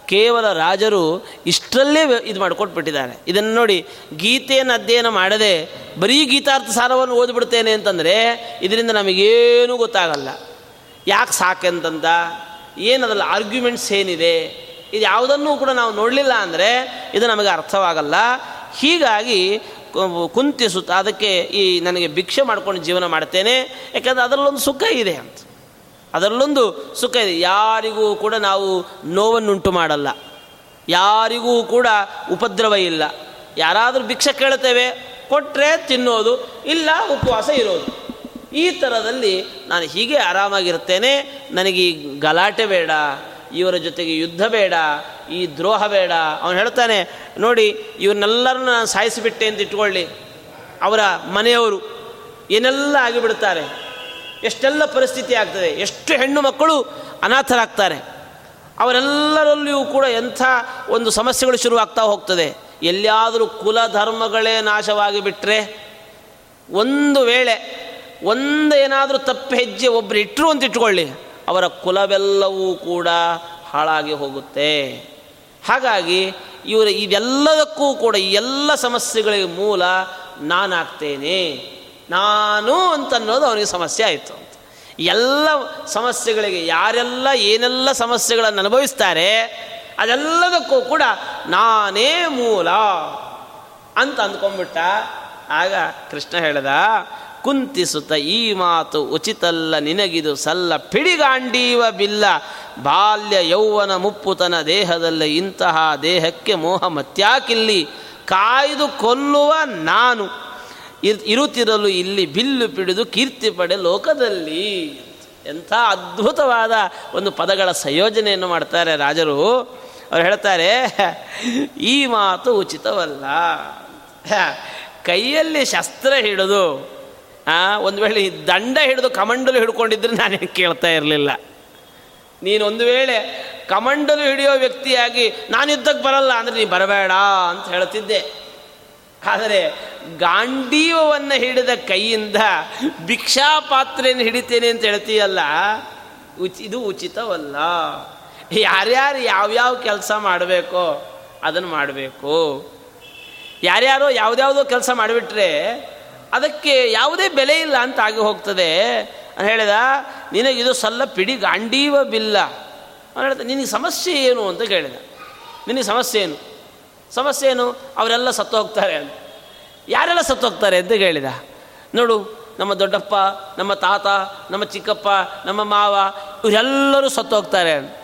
ಕೇವಲ ರಾಜರು ಇಷ್ಟರಲ್ಲೇ ಇದು ಮಾಡಿಕೊಟ್ಬಿಟ್ಟಿದ್ದಾರೆ. ಇದನ್ನು ನೋಡಿ ಗೀತೆಯನ್ನು ಅಧ್ಯಯನ ಮಾಡದೆ ಬರೀ ಗೀತಾರ್ಥ ಸಾರವನ್ನು ಓದ್ಬಿಡ್ತೇನೆ ಅಂತಂದರೆ ಇದರಿಂದ ನಮಗೇನೂ ಗೊತ್ತಾಗಲ್ಲ. ಯಾಕೆ ಸಾಕೆಂತಂದ ಏನದಲ್ಲ ಆರ್ಗ್ಯುಮೆಂಟ್ಸ್ ಏನಿದೆ? ಇದು ಯಾವುದನ್ನೂ ಕೂಡ ನಾವು ನೋಡಲಿಲ್ಲ ಅಂದರೆ ಇದು ನಮಗೆ ಅರ್ಥವಾಗಲ್ಲ. ಹೀಗಾಗಿ ಕುಂತಿಸುತ್ತ ಅದಕ್ಕೆ ಈ ನನಗೆ ಭಿಕ್ಷೆ ಮಾಡ್ಕೊಂಡು ಜೀವನ ಮಾಡ್ತೇನೆ. ಯಾಕಂದರೆ ಅದರಲ್ಲೊಂದು ಸುಖ ಇದೆ ಅಂತ. ಅದರಲ್ಲೊಂದು ಸುಖ ಇದೆ. ಯಾರಿಗೂ ಕೂಡ ನಾವು ನೋವನ್ನುಂಟು ಮಾಡಲ್ಲ. ಯಾರಿಗೂ ಕೂಡ ಉಪದ್ರವ ಇಲ್ಲ. ಯಾರಾದರೂ ಭಿಕ್ಷೆ ಕೇಳ್ತೇವೆ ಕೊಟ್ಟರೆ ತಿನ್ನೋದು, ಇಲ್ಲ ಉಪವಾಸ ಇರೋದು. ಈ ಥರದಲ್ಲಿ ನಾನು ಹೀಗೆ ಆರಾಮಾಗಿರ್ತೇನೆ ನನಗೆ ಈ ಗಲಾಟೆ ಬೇಡ, ಇವರ ಜೊತೆಗೆ ಯುದ್ಧ ಬೇಡ, ಈ ದ್ರೋಹ ಬೇಡ. ಅವನು ಹೇಳ್ತಾನೆ, ನೋಡಿ, ಇವನ್ನೆಲ್ಲರನ್ನ ನಾನು ಸಾಯಿಸಿಬಿಟ್ಟೆ ಅಂತ ಇಟ್ಕೊಳ್ಳಿ. ಅವರ ಮನೆಯವರು ಏನೆಲ್ಲ ಆಗಿಬಿಡ್ತಾರೆ ಎಷ್ಟೆಲ್ಲ ಪರಿಸ್ಥಿತಿ ಆಗ್ತದೆ, ಎಷ್ಟು ಹೆಣ್ಣು ಮಕ್ಕಳು ಅನಾಥರಾಗ್ತಾರೆ. ಅವರೆಲ್ಲರಲ್ಲಿಯೂ ಕೂಡ ಎಂಥ ಒಂದು ಸಮಸ್ಯೆಗಳು ಶುರುವಾಗ್ತಾ ಹೋಗ್ತದೆ. ಎಲ್ಲಿಯಾದರೂ ಕುಲ ಧರ್ಮಗಳೇ ನಾಶವಾಗಿ ಬಿಟ್ಟರೆ ಒಂದು ವೇಳೆ ಒಂದು ಏನಾದರೂ ತಪ್ಪು ಹೆಜ್ಜೆ ಒಬ್ಬರು ಇಟ್ಟರು ಅಂತ ಇಟ್ಕೊಳ್ಳಿ, ಅವರ ಕುಲವೆಲ್ಲವೂ ಕೂಡ ಹಾಳಾಗಿ ಹೋಗುತ್ತೆ. ಹಾಗಾಗಿ ಇವರು ಇವೆಲ್ಲದಕ್ಕೂ ಕೂಡ ಎಲ್ಲ ಸಮಸ್ಯೆಗಳಿಗೆ ಮೂಲ ನಾನಾಗ್ತೇನೆ, ನಾನು ಅಂತನ್ನೋದು ಅವನಿಗೆ ಸಮಸ್ಯೆ ಆಯಿತು. ಎಲ್ಲ ಸಮಸ್ಯೆಗಳಿಗೆ ಯಾರೆಲ್ಲ ಏನೆಲ್ಲ ಸಮಸ್ಯೆಗಳನ್ನು ಅನುಭವಿಸ್ತಾರೆ, ಅದೆಲ್ಲದಕ್ಕೂ ಕೂಡ ನಾನೇ ಮೂಲ ಅಂತ ಅಂದ್ಕೊಂಡ್ಬಿಟ್ಟ. ಆಗ ಕೃಷ್ಣ ಹೇಳ್ದ ಕುಂತಿಸುತ್ತ ಈ ಮಾತು ಉಚಿತಲ್ಲ ನಿನಗಿದು ಸಲ್ಲ ಪಿಡಿಗಾಂಡೀವ ಬಿಲ್ಲ. ಬಾಲ್ಯ ಯೌವನ ಮುಪ್ಪುತನ ದೇಹದಲ್ಲಿ ಇಂತಹ ದೇಹಕ್ಕೆ ಮೋಹ ಮತ್ಯಾಕಿಲ್ಲಿ? ಕಾಯ್ದು ಕೊಲ್ಲುವ ನಾನು. ಇರುತ್ತಿರಲು ಇಲ್ಲಿ ಬಿಲ್ಲು ಪಿಡಿದು ಕೀರ್ತಿ ಪಡೆ ಲೋಕದಲ್ಲಿ. ಎಂಥ ಅದ್ಭುತವಾದ ಒಂದು ಪದಗಳ ಸಂಯೋಜನೆಯನ್ನು ಮಾಡ್ತಾರೆ ರಾಜರು. ಅವ್ರು ಹೇಳ್ತಾರೆ, ಈ ಮಾತು ಉಚಿತವಲ್ಲ. ಕೈಯಲ್ಲಿ ಶಸ್ತ್ರ ಹಿಡಿದು ಒಂದು ವೇಳೆ ದಂಡ ಹಿಡಿದು ಕಮಂಡಲು ಹಿಡ್ಕೊಂಡಿದ್ರೆ ನಾನೇನು ಕೇಳ್ತಾ ಇರಲಿಲ್ಲ. ನೀನು ಒಂದು ವೇಳೆ ಕಮಂಡಲು ಹಿಡಿಯೋ ವ್ಯಕ್ತಿಯಾಗಿ ನಾನು ಯುದ್ಧಕ್ಕೆ ಬರಲ್ಲ ಅಂದರೆ ನೀನು ಬರಬೇಡ ಅಂತ ಹೇಳ್ತಿದ್ದೆ. ಆದರೆ ಗಾಂಡೀವವನ್ನು ಹಿಡಿದ ಕೈಯಿಂದ ಭಿಕ್ಷಾ ಪಾತ್ರೆಯನ್ನು ಹಿಡಿತೇನೆ ಅಂತ ಹೇಳ್ತೀಯಲ್ಲ, ಉಚಿ, ಇದು ಉಚಿತವಲ್ಲ. ಯಾರ್ಯಾರು ಯಾವ್ಯಾವ ಕೆಲಸ ಮಾಡಬೇಕೋ ಅದನ್ನು ಮಾಡಬೇಕು. ಯಾರ್ಯಾರೋ ಯಾವುದ್ಯಾವುದೋ ಕೆಲಸ ಮಾಡಿಬಿಟ್ರೆ ಅದಕ್ಕೆ ಯಾವುದೇ ಬೆಲೆ ಇಲ್ಲ ಅಂತ ಆಗಿ ಹೋಗ್ತದೆ. ಅಂತ ಹೇಳಿದ, ನಿನಗಿದು ಸಲ್ಲ ಪಿಡಿ ಗಾಂಡೀವ ಬಿಲ್ಲ. ಅಂತ ಹೇಳಿದ, ನಿನಗೆ ಸಮಸ್ಯೆ ಏನು? ಅಂತ ಕೇಳಿದ. ನಿನಗೆ ಸಮಸ್ಯೆ ಏನು? ಸಮಸ್ಯೆ ಏನು? ಅವರೆಲ್ಲ ಸತ್ತು ಹೋಗ್ತಾರೆ. ಅಂತ. ಯಾರೆಲ್ಲ ಸತ್ತು ಹೋಗ್ತಾರೆ? ಅಂತ ಕೇಳಿದ. ನೋಡು, ನಮ್ಮ ದೊಡ್ಡಪ್ಪ, ನಮ್ಮ ತಾತ, ನಮ್ಮ ಚಿಕ್ಕಪ್ಪ, ನಮ್ಮ ಮಾವ, ಇವರೆಲ್ಲರೂ ಸತ್ತು ಹೋಗ್ತಾರೆ.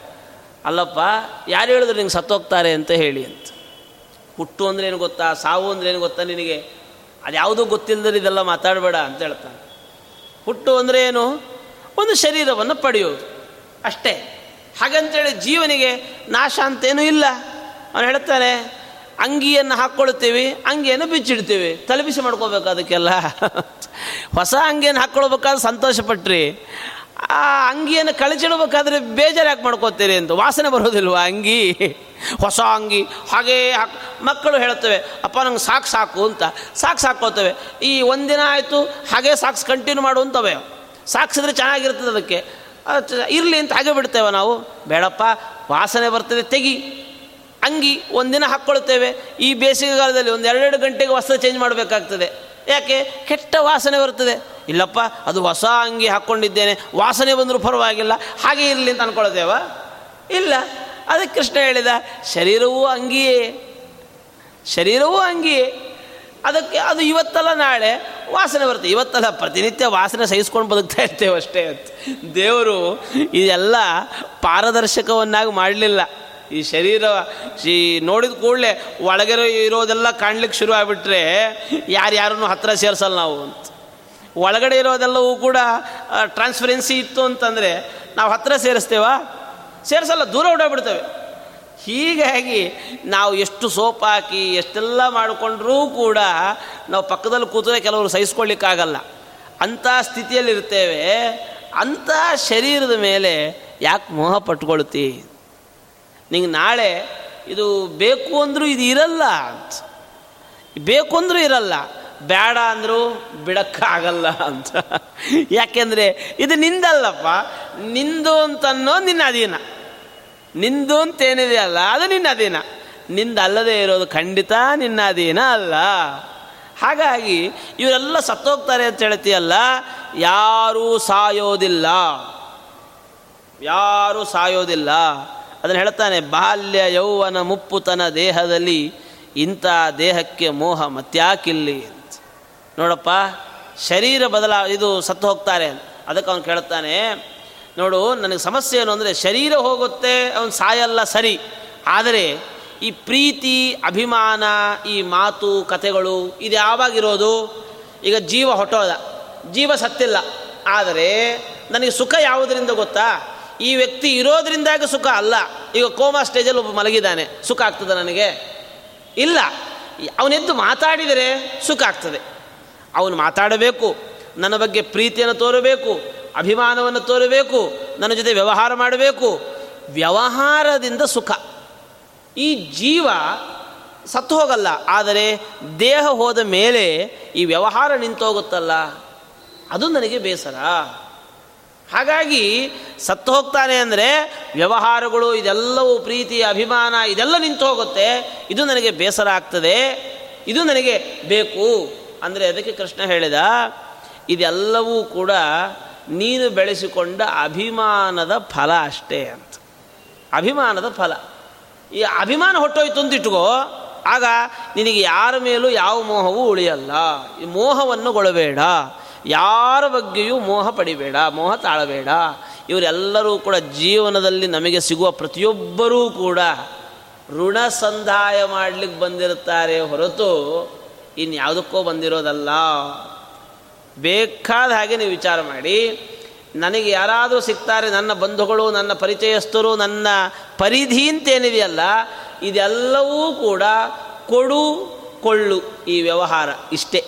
ಅಲ್ಲಪ್ಪ, ಯಾರು ಹೇಳಿದ್ರು ನಿಂಗೆ ಸತ್ತು ಹೋಗ್ತಾರೆ? ಅಂತ ಹೇಳಿ ಅಂತ. ಹುಟ್ಟು ಅಂದ್ರೆ ಏನು ಗೊತ್ತಾ? ಸಾವು ಅಂದ್ರೆ ಏನು ಗೊತ್ತಾ ನಿನಗೆ? ಅದು ಯಾವುದೂ ಗೊತ್ತಿಲ್ಲದ್ರೆ ಇದೆಲ್ಲ ಮಾತಾಡಬೇಡ ಅಂತ ಹೇಳ್ತಾನೆ. ಹುಟ್ಟು ಅಂದರೆ ಏನು? ಒಂದು ಶರೀರವನ್ನು ಪಡೆಯೋದು ಅಷ್ಟೇ. ಹಾಗಂತೇಳಿ ಜೀವನಿಗೆ ನಾಶ ಅಂತೇನೂ ಇಲ್ಲ. ಅವನು ಹೇಳ್ತಾನೆ, ಅಂಗಿಯನ್ನು ಹಾಕ್ಕೊಳ್ತೀವಿ, ಅಂಗಿಯನ್ನು ಬಿಚ್ಚಿಡ್ತೀವಿ. ತಲುಪಿಸಿ ಮಾಡ್ಕೋಬೇಕು ಅದಕ್ಕೆಲ್ಲ [laughs] ಹೊಸ ಅಂಗಿಯನ್ನು ಹಾಕ್ಕೊಳ್ಬೇಕಾದ್ರೆ ಸಂತೋಷಪಟ್ರಿ. ಆ ಅಂಗಿಯನ್ನು ಕಳಚಿಡಬೇಕಾದ್ರೆ ಬೇಜಾರು ಯಾಕೆ ಮಾಡ್ಕೋತೀರಿ ಅಂತ ವಾಸನೆ ಬರೋದಿಲ್ವ ಅಂಗಿ? ಹೊಸ ಅಂಗಿ. ಹಾಗೇ ಮಕ್ಕಳು ಹೇಳ್ತವೆ ಅಪ್ಪ, ನಂಗೆ ಸಾಕು ಸಾಕು ಅಂತ. ಸಾಕು ಸಾಕೋತವೆ ಈ ಒಂದಿನ ಆಯಿತು, ಹಾಗೆ ಸಾಕ್ಸ್ ಕಂಟಿನ್ಯೂ ಮಾಡುವಂತವೆ ಸಾಕ್ಸಿದ್ರೆ ಚೆನ್ನಾಗಿರ್ತದೆ ಅದಕ್ಕೆ. ಇರಲಿ ಅಂತ ಹಾಗೆ ಬಿಡ್ತೇವೆ ನಾವು. ಬೇಡಪ್ಪ, ವಾಸನೆ ಬರ್ತದೆ, ತೆಗಿ. ಅಂಗಿ ಒಂದಿನ ಹಾಕ್ಕೊಳ್ತೇವೆ. ಈ ಬೇಸಿಗೆಗಾಲದಲ್ಲಿ ಒಂದು ಎರಡೆರಡು ಗಂಟೆಗೆ ವಸ್ತ್ರ ಚೇಂಜ್ ಮಾಡಬೇಕಾಗ್ತದೆ. ಯಾಕೆ? ಕೆಟ್ಟ ವಾಸನೆ ಬರ್ತದೆ. ಇಲ್ಲಪ್ಪ, ಅದು ಹೊಸ ಅಂಗಿ ಹಾಕ್ಕೊಂಡಿದ್ದೇನೆ ವಾಸನೆ ಬಂದರೂ ಪರವಾಗಿಲ್ಲ, ಹಾಗೆ ಇರಲಿ ಅಂತ ಅನ್ಕೊಳ್ತೇವ? ಇಲ್ಲ. ಅದಕ್ಕೆ ಕೃಷ್ಣ ಹೇಳಿದ, ಶರೀರವೂ ಅಂಗಿಯೇ. ಶರೀರವೂ ಅಂಗಿಯೇ. ಅದಕ್ಕೆ, ಅದು ಇವತ್ತಲ್ಲ ನಾಳೆ, ವಾಸನೆ ಬರುತ್ತೆ. ಇವತ್ತಲ್ಲ ಪ್ರತಿನಿತ್ಯ ವಾಸನೆ ಸಹಿಸ್ಕೊಂಡು ಬದುಕ್ತಾ ಇರ್ತೇವೆ ಅಷ್ಟೇ. ಅಂತ ದೇವರು ಇದೆಲ್ಲ ಪಾರದರ್ಶಕವನ್ನಾಗಿ ಮಾಡಲಿಲ್ಲ. ಈ ಶರೀರ, ಈ ನೋಡಿದ ಕೂಡಲೇ ಒಳಗೆ ಇರೋದೆಲ್ಲ ಕಾಣ್ಲಿಕ್ಕೆ ಶುರು ಆಗಿಬಿಟ್ರೆ, ಯಾರ್ಯಾರನ್ನು ಹತ್ತಿರ ಸೇರಿಸಲ್ಲ ನಾವು ಅಂತ. ಒಳಗಡೆ ಇರೋದೆಲ್ಲವೂ ಕೂಡ ಟ್ರಾನ್ಸ್ಪರೆನ್ಸಿ ಇತ್ತು ಅಂತಂದರೆ ನಾವು ಹತ್ತಿರ ಸೇರಿಸ್ತೇವಾ? ಸೇರಿಸಲ್ಲ, ದೂರ ಓಡಾಡ್ಬಿಡ್ತೇವೆ. ಹೀಗಾಗಿ ನಾವು ಎಷ್ಟು ಸೋಪ್ ಹಾಕಿ ಎಷ್ಟೆಲ್ಲ ಮಾಡಿಕೊಂಡ್ರೂ ಕೂಡ ನಾವು ಪಕ್ಕದಲ್ಲಿ ಕೂತರೆ ಕೆಲವರು ಸಹಿಸ್ಕೊಳ್ಳಿಕ್ಕಾಗಲ್ಲ. ಅಂಥ ಸ್ಥಿತಿಯಲ್ಲಿರ್ತೇವೆ. ಅಂಥ ಶರೀರದ ಮೇಲೆ ಯಾಕೆ ಮೋಹ ಪಟ್ಕೊಳ್ತಿ? ನಿಂಗೆ ನಾಳೆ ಇದು ಬೇಕು ಅಂದರೂ ಇದು ಇರಲ್ಲ ಬೇಕು ಅಂದರೂ ಇರಲ್ಲ. ಬೇಡ ಅಂದರೂ ಬಿಡಕ್ಕಾಗಲ್ಲ ಅಂತ. ಯಾಕೆಂದರೆ ಇದು ನಿಂದಲ್ಲಪ್ಪ. ನಿಂದು ಅಂತನ್ನೋ ನಿನ್ನ ಅಧೀನ. ನಿಂದು ಅಂತೇನಿದೆ ಅಲ್ಲ, ಅದು ನಿನ್ನ ಅಧೀನ. ನಿಂದಲ್ಲದೆ ಇರೋದು ಖಂಡಿತ ನಿನ್ನ ಅಧೀನ ಅಲ್ಲ. ಹಾಗಾಗಿ ಇವರೆಲ್ಲ ಸತ್ತೋಗ್ತಾರೆ ಅಂತ ಹೇಳ್ತೀಯಲ್ಲ, ಯಾರೂ ಸಾಯೋದಿಲ್ಲ. ಯಾರೂ ಸಾಯೋದಿಲ್ಲ. ಅದನ್ನು ಹೇಳ್ತಾನೆ, ಬಾಲ್ಯ ಯೌವನ ಮುಪ್ಪುತನ ದೇಹದಲ್ಲಿ ಇಂಥ ದೇಹಕ್ಕೆ ಮೋಹ ಮತ್ಯಾಕಿಲ್ಲಿ ನೋಡಪ್ಪ, ಶರೀರ ಬದಲಾ, ಇದು ಸತ್ತು ಹೋಗ್ತಾರೆ ಅದಕ್ಕೆ ಅವನು ಕೇಳುತ್ತಾನೆ, ನೋಡು, ನನಗೆ ಸಮಸ್ಯೆ ಏನು ಅಂದರೆ ಶರೀರ ಹೋಗುತ್ತೆ, ಅವನು ಸಾಯಲ್ಲ, ಸರಿ. ಆದರೆ ಈ ಪ್ರೀತಿ, ಅಭಿಮಾನ, ಈ ಮಾತು ಕತೆಗಳು ಇದು ಯಾವಾಗಿರೋದು ಈಗ ಜೀವ ಹೊಟ್ಟೋದ. ಜೀವ ಸತ್ತಿಲ್ಲ. ಆದರೆ ನನಗೆ ಸುಖ ಯಾವುದರಿಂದ ಗೊತ್ತಾ? ಈ ವ್ಯಕ್ತಿ ಇರೋದ್ರಿಂದಾಗಿ ಸುಖ ಅಲ್ಲ. ಈಗ ಕೋಮಾ ಸ್ಟೇಜಲ್ಲಿ ಒಬ್ಬ ಮಲಗಿದ್ದಾನೆ. ಸುಖ ಆಗ್ತದೆ ನನಗೆ? ಇಲ್ಲ. ಅವನೆದ್ದು ಮಾತಾಡಿದರೆ ಸುಖ ಆಗ್ತದೆ. ಅವನು ಮಾತಾಡಬೇಕು, ನನ್ನ ಬಗ್ಗೆ ಪ್ರೀತಿಯನ್ನು ತೋರಬೇಕು, ಅಭಿಮಾನವನ್ನು ತೋರಬೇಕು, ನನ್ನ ಜೊತೆ ವ್ಯವಹಾರ ಮಾಡಬೇಕು. ವ್ಯವಹಾರದಿಂದ ಸುಖ. ಈ ಜೀವ ಸತ್ತು ಹೋಗಲ್ಲ, ಆದರೆ ದೇಹ ಹೋದ ಮೇಲೆ ಈ ವ್ಯವಹಾರ ನಿಂತೋಗುತ್ತಲ್ಲ ಅದು ನನಗೆ ಬೇಸರ. ಹಾಗಾಗಿ ಸತ್ತು ಹೋಗ್ತಾನೆ ಅಂದರೆ ವ್ಯವಹಾರಗಳು, ಇದೆಲ್ಲವೂ ಪ್ರೀತಿ, ಅಭಿಮಾನ, ಇದೆಲ್ಲ ನಿಂತು ಹೋಗುತ್ತೆ. ಇದು ನನಗೆ ಬೇಸರ ಆಗ್ತದೆ. ಇದು ನನಗೆ ಬೇಕು. ಅಂದರೆ ಅದಕ್ಕೆ ಕೃಷ್ಣ ಹೇಳಿದ, ಇದೆಲ್ಲವೂ ಕೂಡ ನೀನು ಬೆಳೆಸಿಕೊಂಡ ಅಭಿಮಾನದ ಫಲ ಅಷ್ಟೇ ಅಂತ. ಅಭಿಮಾನದ ಫಲ. ಈ ಅಭಿಮಾನ ಹೊಟ್ಟೋಯ್ತು ಅಂತಿಟ್ಕೋ ಆಗ ನಿನಗೆ ಯಾರ ಮೇಲೂ ಯಾವ ಮೋಹವೂ ಉಳಿಯಲ್ಲ. ಈ ಮೋಹವನ್ನು ಗೊಳಬೇಡ. ಯಾರ ಬಗ್ಗೆಯೂ ಮೋಹ ಪಡಿಬೇಡ, ಮೋಹ ತಾಳಬೇಡ. ಇವರೆಲ್ಲರೂ ಕೂಡ ಜೀವನದಲ್ಲಿ ನಮಗೆ ಸಿಗುವ ಪ್ರತಿಯೊಬ್ಬರೂ ಕೂಡ ಋಣ ಸಂದಾಯ ಮಾಡಲಿಕ್ಕೆ ಬಂದಿರುತ್ತಾರೆ ಹೊರತು ಇನ್ಯಾವುದಕ್ಕೋ ಬಂದಿರೋದಲ್ಲ. ಬೇಕಾದ ಹಾಗೆ ನೀವು ವಿಚಾರ ಮಾಡಿ. ನನಗೆ ಯಾರಾದರೂ ಸಿಗ್ತಾರೆ, ನನ್ನ ಬಂಧುಗಳು, ನನ್ನ ಪರಿಚಯಸ್ಥರು, ನನ್ನ ಪರಿಧಿ ಅಂತೇನಿದೆಯಲ್ಲ, ಇದೆಲ್ಲವೂ ಕೂಡ ಕೊಡು, ಕೊಳ್ಳು ಈ ವ್ಯವಹಾರ ಇಷ್ಟೇ.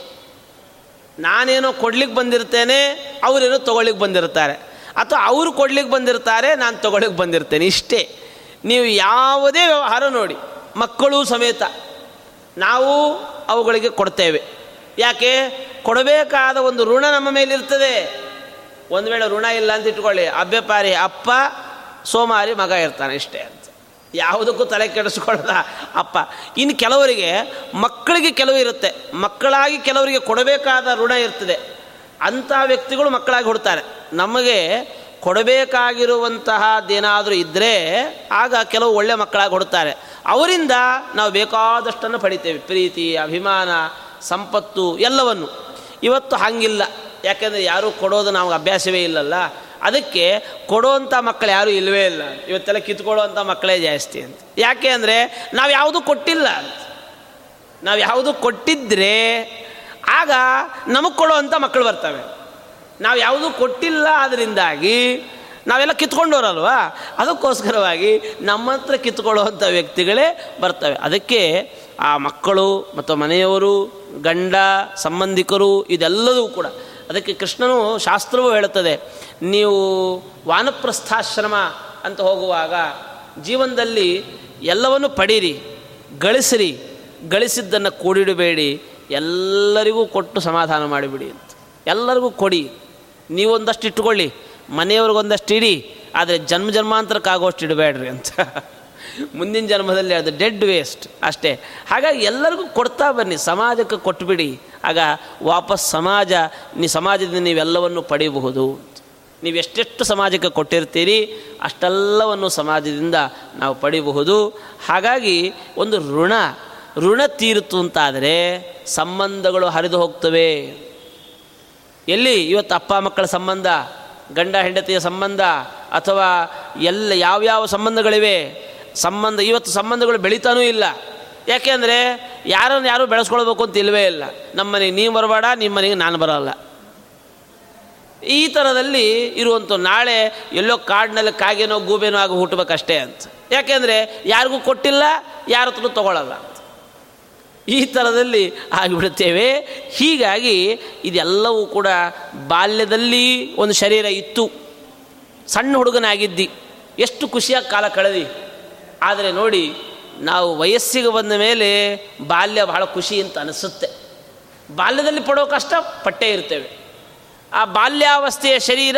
ನಾನೇನೋ ಕೊಡ್ಲಿಕ್ಕೆ ಬಂದಿರ್ತೇನೆ, ಅವರೇನೋ ತೊಗೊಳ್ಳಿಕ್ಕೆ ಬಂದಿರ್ತಾರೆ. ಅಥವಾ ಅವರು ಕೊಡ್ಲಿಕ್ಕೆ ಬಂದಿರ್ತಾರೆ, ನಾನು ತಗೊಳ್ಳಿಕ್ಕೆ ಬಂದಿರ್ತೇನೆ ಇಷ್ಟೇ. ನೀವು ಯಾವುದೇ ವ್ಯವಹಾರ ನೋಡಿ, ಮಕ್ಕಳು ಸಮೇತ. ನಾವು ಅವುಗಳಿಗೆ ಕೊಡ್ತೇವೆ. ಯಾಕೆ? ಕೊಡಬೇಕಾದ ಒಂದು ಋಣ ನಮ್ಮ ಮೇಲಿರ್ತದೆ. ಒಂದು ವೇಳೆ ಋಣ ಇಲ್ಲ ಅಂತ ಇಟ್ಕೊಳ್ಳಿ. ಅಭ್ಯಪಾರಿ ಅಪ್ಪ, ಸೋಮಾರಿ, ಮಗ ಇರ್ತಾನೆ ಇಷ್ಟೇ ಅಂತ. ಯಾವುದಕ್ಕೂ ತಲೆ ಕೆಡಿಸ್ಕೊಳ್ಳದ ಅಪ್ಪ. ಇನ್ನು ಕೆಲವರಿಗೆ, ಮಕ್ಕಳಿಗೆ ಕೆಲವು ಇರುತ್ತೆ. ಮಕ್ಕಳಾಗಿ ಕೆಲವರಿಗೆ ಕೊಡಬೇಕಾದ ಋಣ ಇರ್ತದೆ. ಅಂಥ ವ್ಯಕ್ತಿಗಳು ಮಕ್ಕಳಾಗಿ ಹುಡ್ತಾರೆ. ನಮಗೆ ಕೊಡಬೇಕಾಗಿರುವಂತಹದ್ದೇನಾದರೂ ಇದ್ದರೆ ಆಗ ಕೆಲವು ಒಳ್ಳೆ ಮಕ್ಕಳಾಗಿ ಕೊಡುತ್ತಾರೆ ಅವರಿಂದ ನಾವು ಬೇಕಾದಷ್ಟನ್ನು ಪಡಿತೇವೆ. ಪ್ರೀತಿ, ಅಭಿಮಾನ, ಸಂಪತ್ತು ಎಲ್ಲವನ್ನು. ಇವತ್ತು ಹಾಗಿಲ್ಲ. ಯಾಕೆಂದರೆ ಯಾರೂ ಕೊಡೋದು ನಮಗೆ ಅಭ್ಯಾಸವೇ ಇಲ್ಲಲ್ಲ. ಅದಕ್ಕೆ ಕೊಡುವಂಥ ಮಕ್ಕಳು ಯಾರೂ ಇಲ್ಲವೇ ಇಲ್ಲ. ಇವತ್ತೆಲ್ಲ ಕಿತ್ಕೊಳ್ಳುವಂಥ ಮಕ್ಕಳೇ ಜಾಸ್ತಿ ಅಂತ. ಯಾಕೆ ಅಂದರೆ ನಾವು ಯಾವುದು ಕೊಟ್ಟಿಲ್ಲ. ನಾವು ಯಾವುದು ಕೊಟ್ಟಿದ್ದರೆ ಆಗ ನಮಗೆ ಕೊಡುವಂಥ ಮಕ್ಕಳು ಬರ್ತವೆ. ನಾವು ಯಾವುದೂ ಕೊಟ್ಟಿಲ್ಲ ಅದರಿಂದಾಗಿ ನಾವೆಲ್ಲ ಕಿತ್ಕೊಂಡವರಲ್ವಾ? ಅದಕ್ಕೋಸ್ಕರವಾಗಿ ನಮ್ಮ ಹತ್ರ ಕಿತ್ಕೊಳ್ಳುವಂಥ ವ್ಯಕ್ತಿಗಳೇ ಬರ್ತವೆ. ಅದಕ್ಕೆ ಆ ಮಕ್ಕಳು ಮತ್ತು ಮನೆಯವರು, ಗಂಡ, ಸಂಬಂಧಿಕರು ಇದೆಲ್ಲದೂ ಕೂಡ. ಅದಕ್ಕೆ ಕೃಷ್ಣನು ಶಾಸ್ತ್ರವೂ ಹೇಳುತ್ತದೆ, ನೀವು ವಾನಪ್ರಸ್ಥಾಶ್ರಮ ಅಂತ ಹೋಗುವಾಗ ಜೀವನದಲ್ಲಿ ಎಲ್ಲವನ್ನು ಪಡೀರಿ, ಗಳಿಸಿರಿ, ಗಳಿಸಿದ್ದನ್ನು ಕೂಡಿಡಬೇಡಿ, ಎಲ್ಲರಿಗೂ ಕೊಟ್ಟು ಸಮಾಧಾನ ಮಾಡಿಬಿಡಿ ಅಂತ. ಎಲ್ಲರಿಗೂ ಕೊಡಿ. ನೀವೊಂದಷ್ಟು ಇಟ್ಕೊಳ್ಳಿ, ಮನೆಯವ್ರಿಗೊಂದಷ್ಟು ಇಡಿ, ಆದರೆ ಜನ್ಮ ಜನ್ಮಾಂತರಕ್ಕಾಗೋಷ್ಟು ಇಡಬೇಡ್ರಿ ಅಂತ. ಮುಂದಿನ ಜನ್ಮದಲ್ಲಿ ಅದು ಡೆಡ್ ವೇಸ್ಟ್ ಅಷ್ಟೇ. ಹಾಗಾಗಿ ಎಲ್ಲರಿಗೂ ಕೊಡ್ತಾ ಬನ್ನಿ, ಸಮಾಜಕ್ಕೆ ಕೊಟ್ಬಿಡಿ. ಆಗ ವಾಪಸ್ ಸಮಾಜ, ನೀ ಸಮಾಜದಿಂದ ನೀವೆಲ್ಲವನ್ನು ಪಡೆಯಬಹುದು. ನೀವು ಎಷ್ಟೆಷ್ಟು ಸಮಾಜಕ್ಕೆ ಕೊಟ್ಟಿರ್ತೀರಿ, ಅಷ್ಟೆಲ್ಲವನ್ನು ಸಮಾಜದಿಂದ ನಾವು ಪಡಿಬಹುದು ಹಾಗಾಗಿ ಒಂದು ಋಣ ಋಣ ತೀರಿತು ಅಂತಾದರೆ ಸಂಬಂಧಗಳು ಹರಿದು ಹೋಗ್ತವೆ. ಎಲ್ಲಿ ಇವತ್ತು ಅಪ್ಪ ಮಕ್ಕಳ ಸಂಬಂಧ, ಗಂಡ ಹೆಂಡತಿಯ ಸಂಬಂಧ, ಅಥವಾ ಎಲ್ಲ ಯಾವ್ಯಾವ ಸಂಬಂಧಗಳಿವೆ, ಸಂಬಂಧ, ಇವತ್ತು ಸಂಬಂಧಗಳು ಬೆಳೀತಾನೂ ಇಲ್ಲ. ಯಾಕೆಂದರೆ ಯಾರನ್ನು ಯಾರು ಬೆಳೆಸ್ಕೊಳ್ಬೇಕು ಅಂತ ಇಲ್ಲವೇ ಇಲ್ಲ. ನಮ್ಮ ಮನೆಗೆ ನೀವು ಬರಬೇಡ ನಿಮ್ಮ ಮನೆಗೆ ನಾನು ಬರೋಲ್ಲ. ಈ ಥರದಲ್ಲಿ ಇರುವಂಥ ನಾಳೆ ಎಲ್ಲೋ ಕಾಡಿನಲ್ಲಿ ಕಾಗೇನೋ ಗೂಬೇನೋ ಆಗಿ ಹುಟ್ಟಬೇಕಷ್ಟೇ ಅಂತ. ಯಾಕೆಂದರೆ ಯಾರಿಗೂ ಕೊಟ್ಟಿಲ್ಲ, ಯಾರ ಹತ್ರ ಈ ಥರದಲ್ಲಿ ಆಗಿಬಿಡುತ್ತೇವೆ. ಹೀಗಾಗಿ ಇದೆಲ್ಲವೂ ಕೂಡ ಬಾಲ್ಯದಲ್ಲಿ ಒಂದು ಶರೀರ ಇತ್ತು. ಸಣ್ಣ ಹುಡುಗನಾಗಿದ್ದಿ. ಎಷ್ಟು ಖುಷಿಯಾಗಿ ಕಾಲ ಕಳೆದಿ. ಆದರೆ ನೋಡಿ, ನಾವು ವಯಸ್ಸಿಗೆ ಬಂದ ಮೇಲೆ ಬಾಲ್ಯ ಬಹಳ ಖುಷಿ ಅಂತ ಅನಿಸುತ್ತೆ. ಬಾಲ್ಯದಲ್ಲಿ ಪಡೋ ಕಷ್ಟ ಪಟ್ಟೇ ಇರ್ತೇವೆ. ಆ ಬಾಲ್ಯಾವಸ್ಥೆಯ ಶರೀರ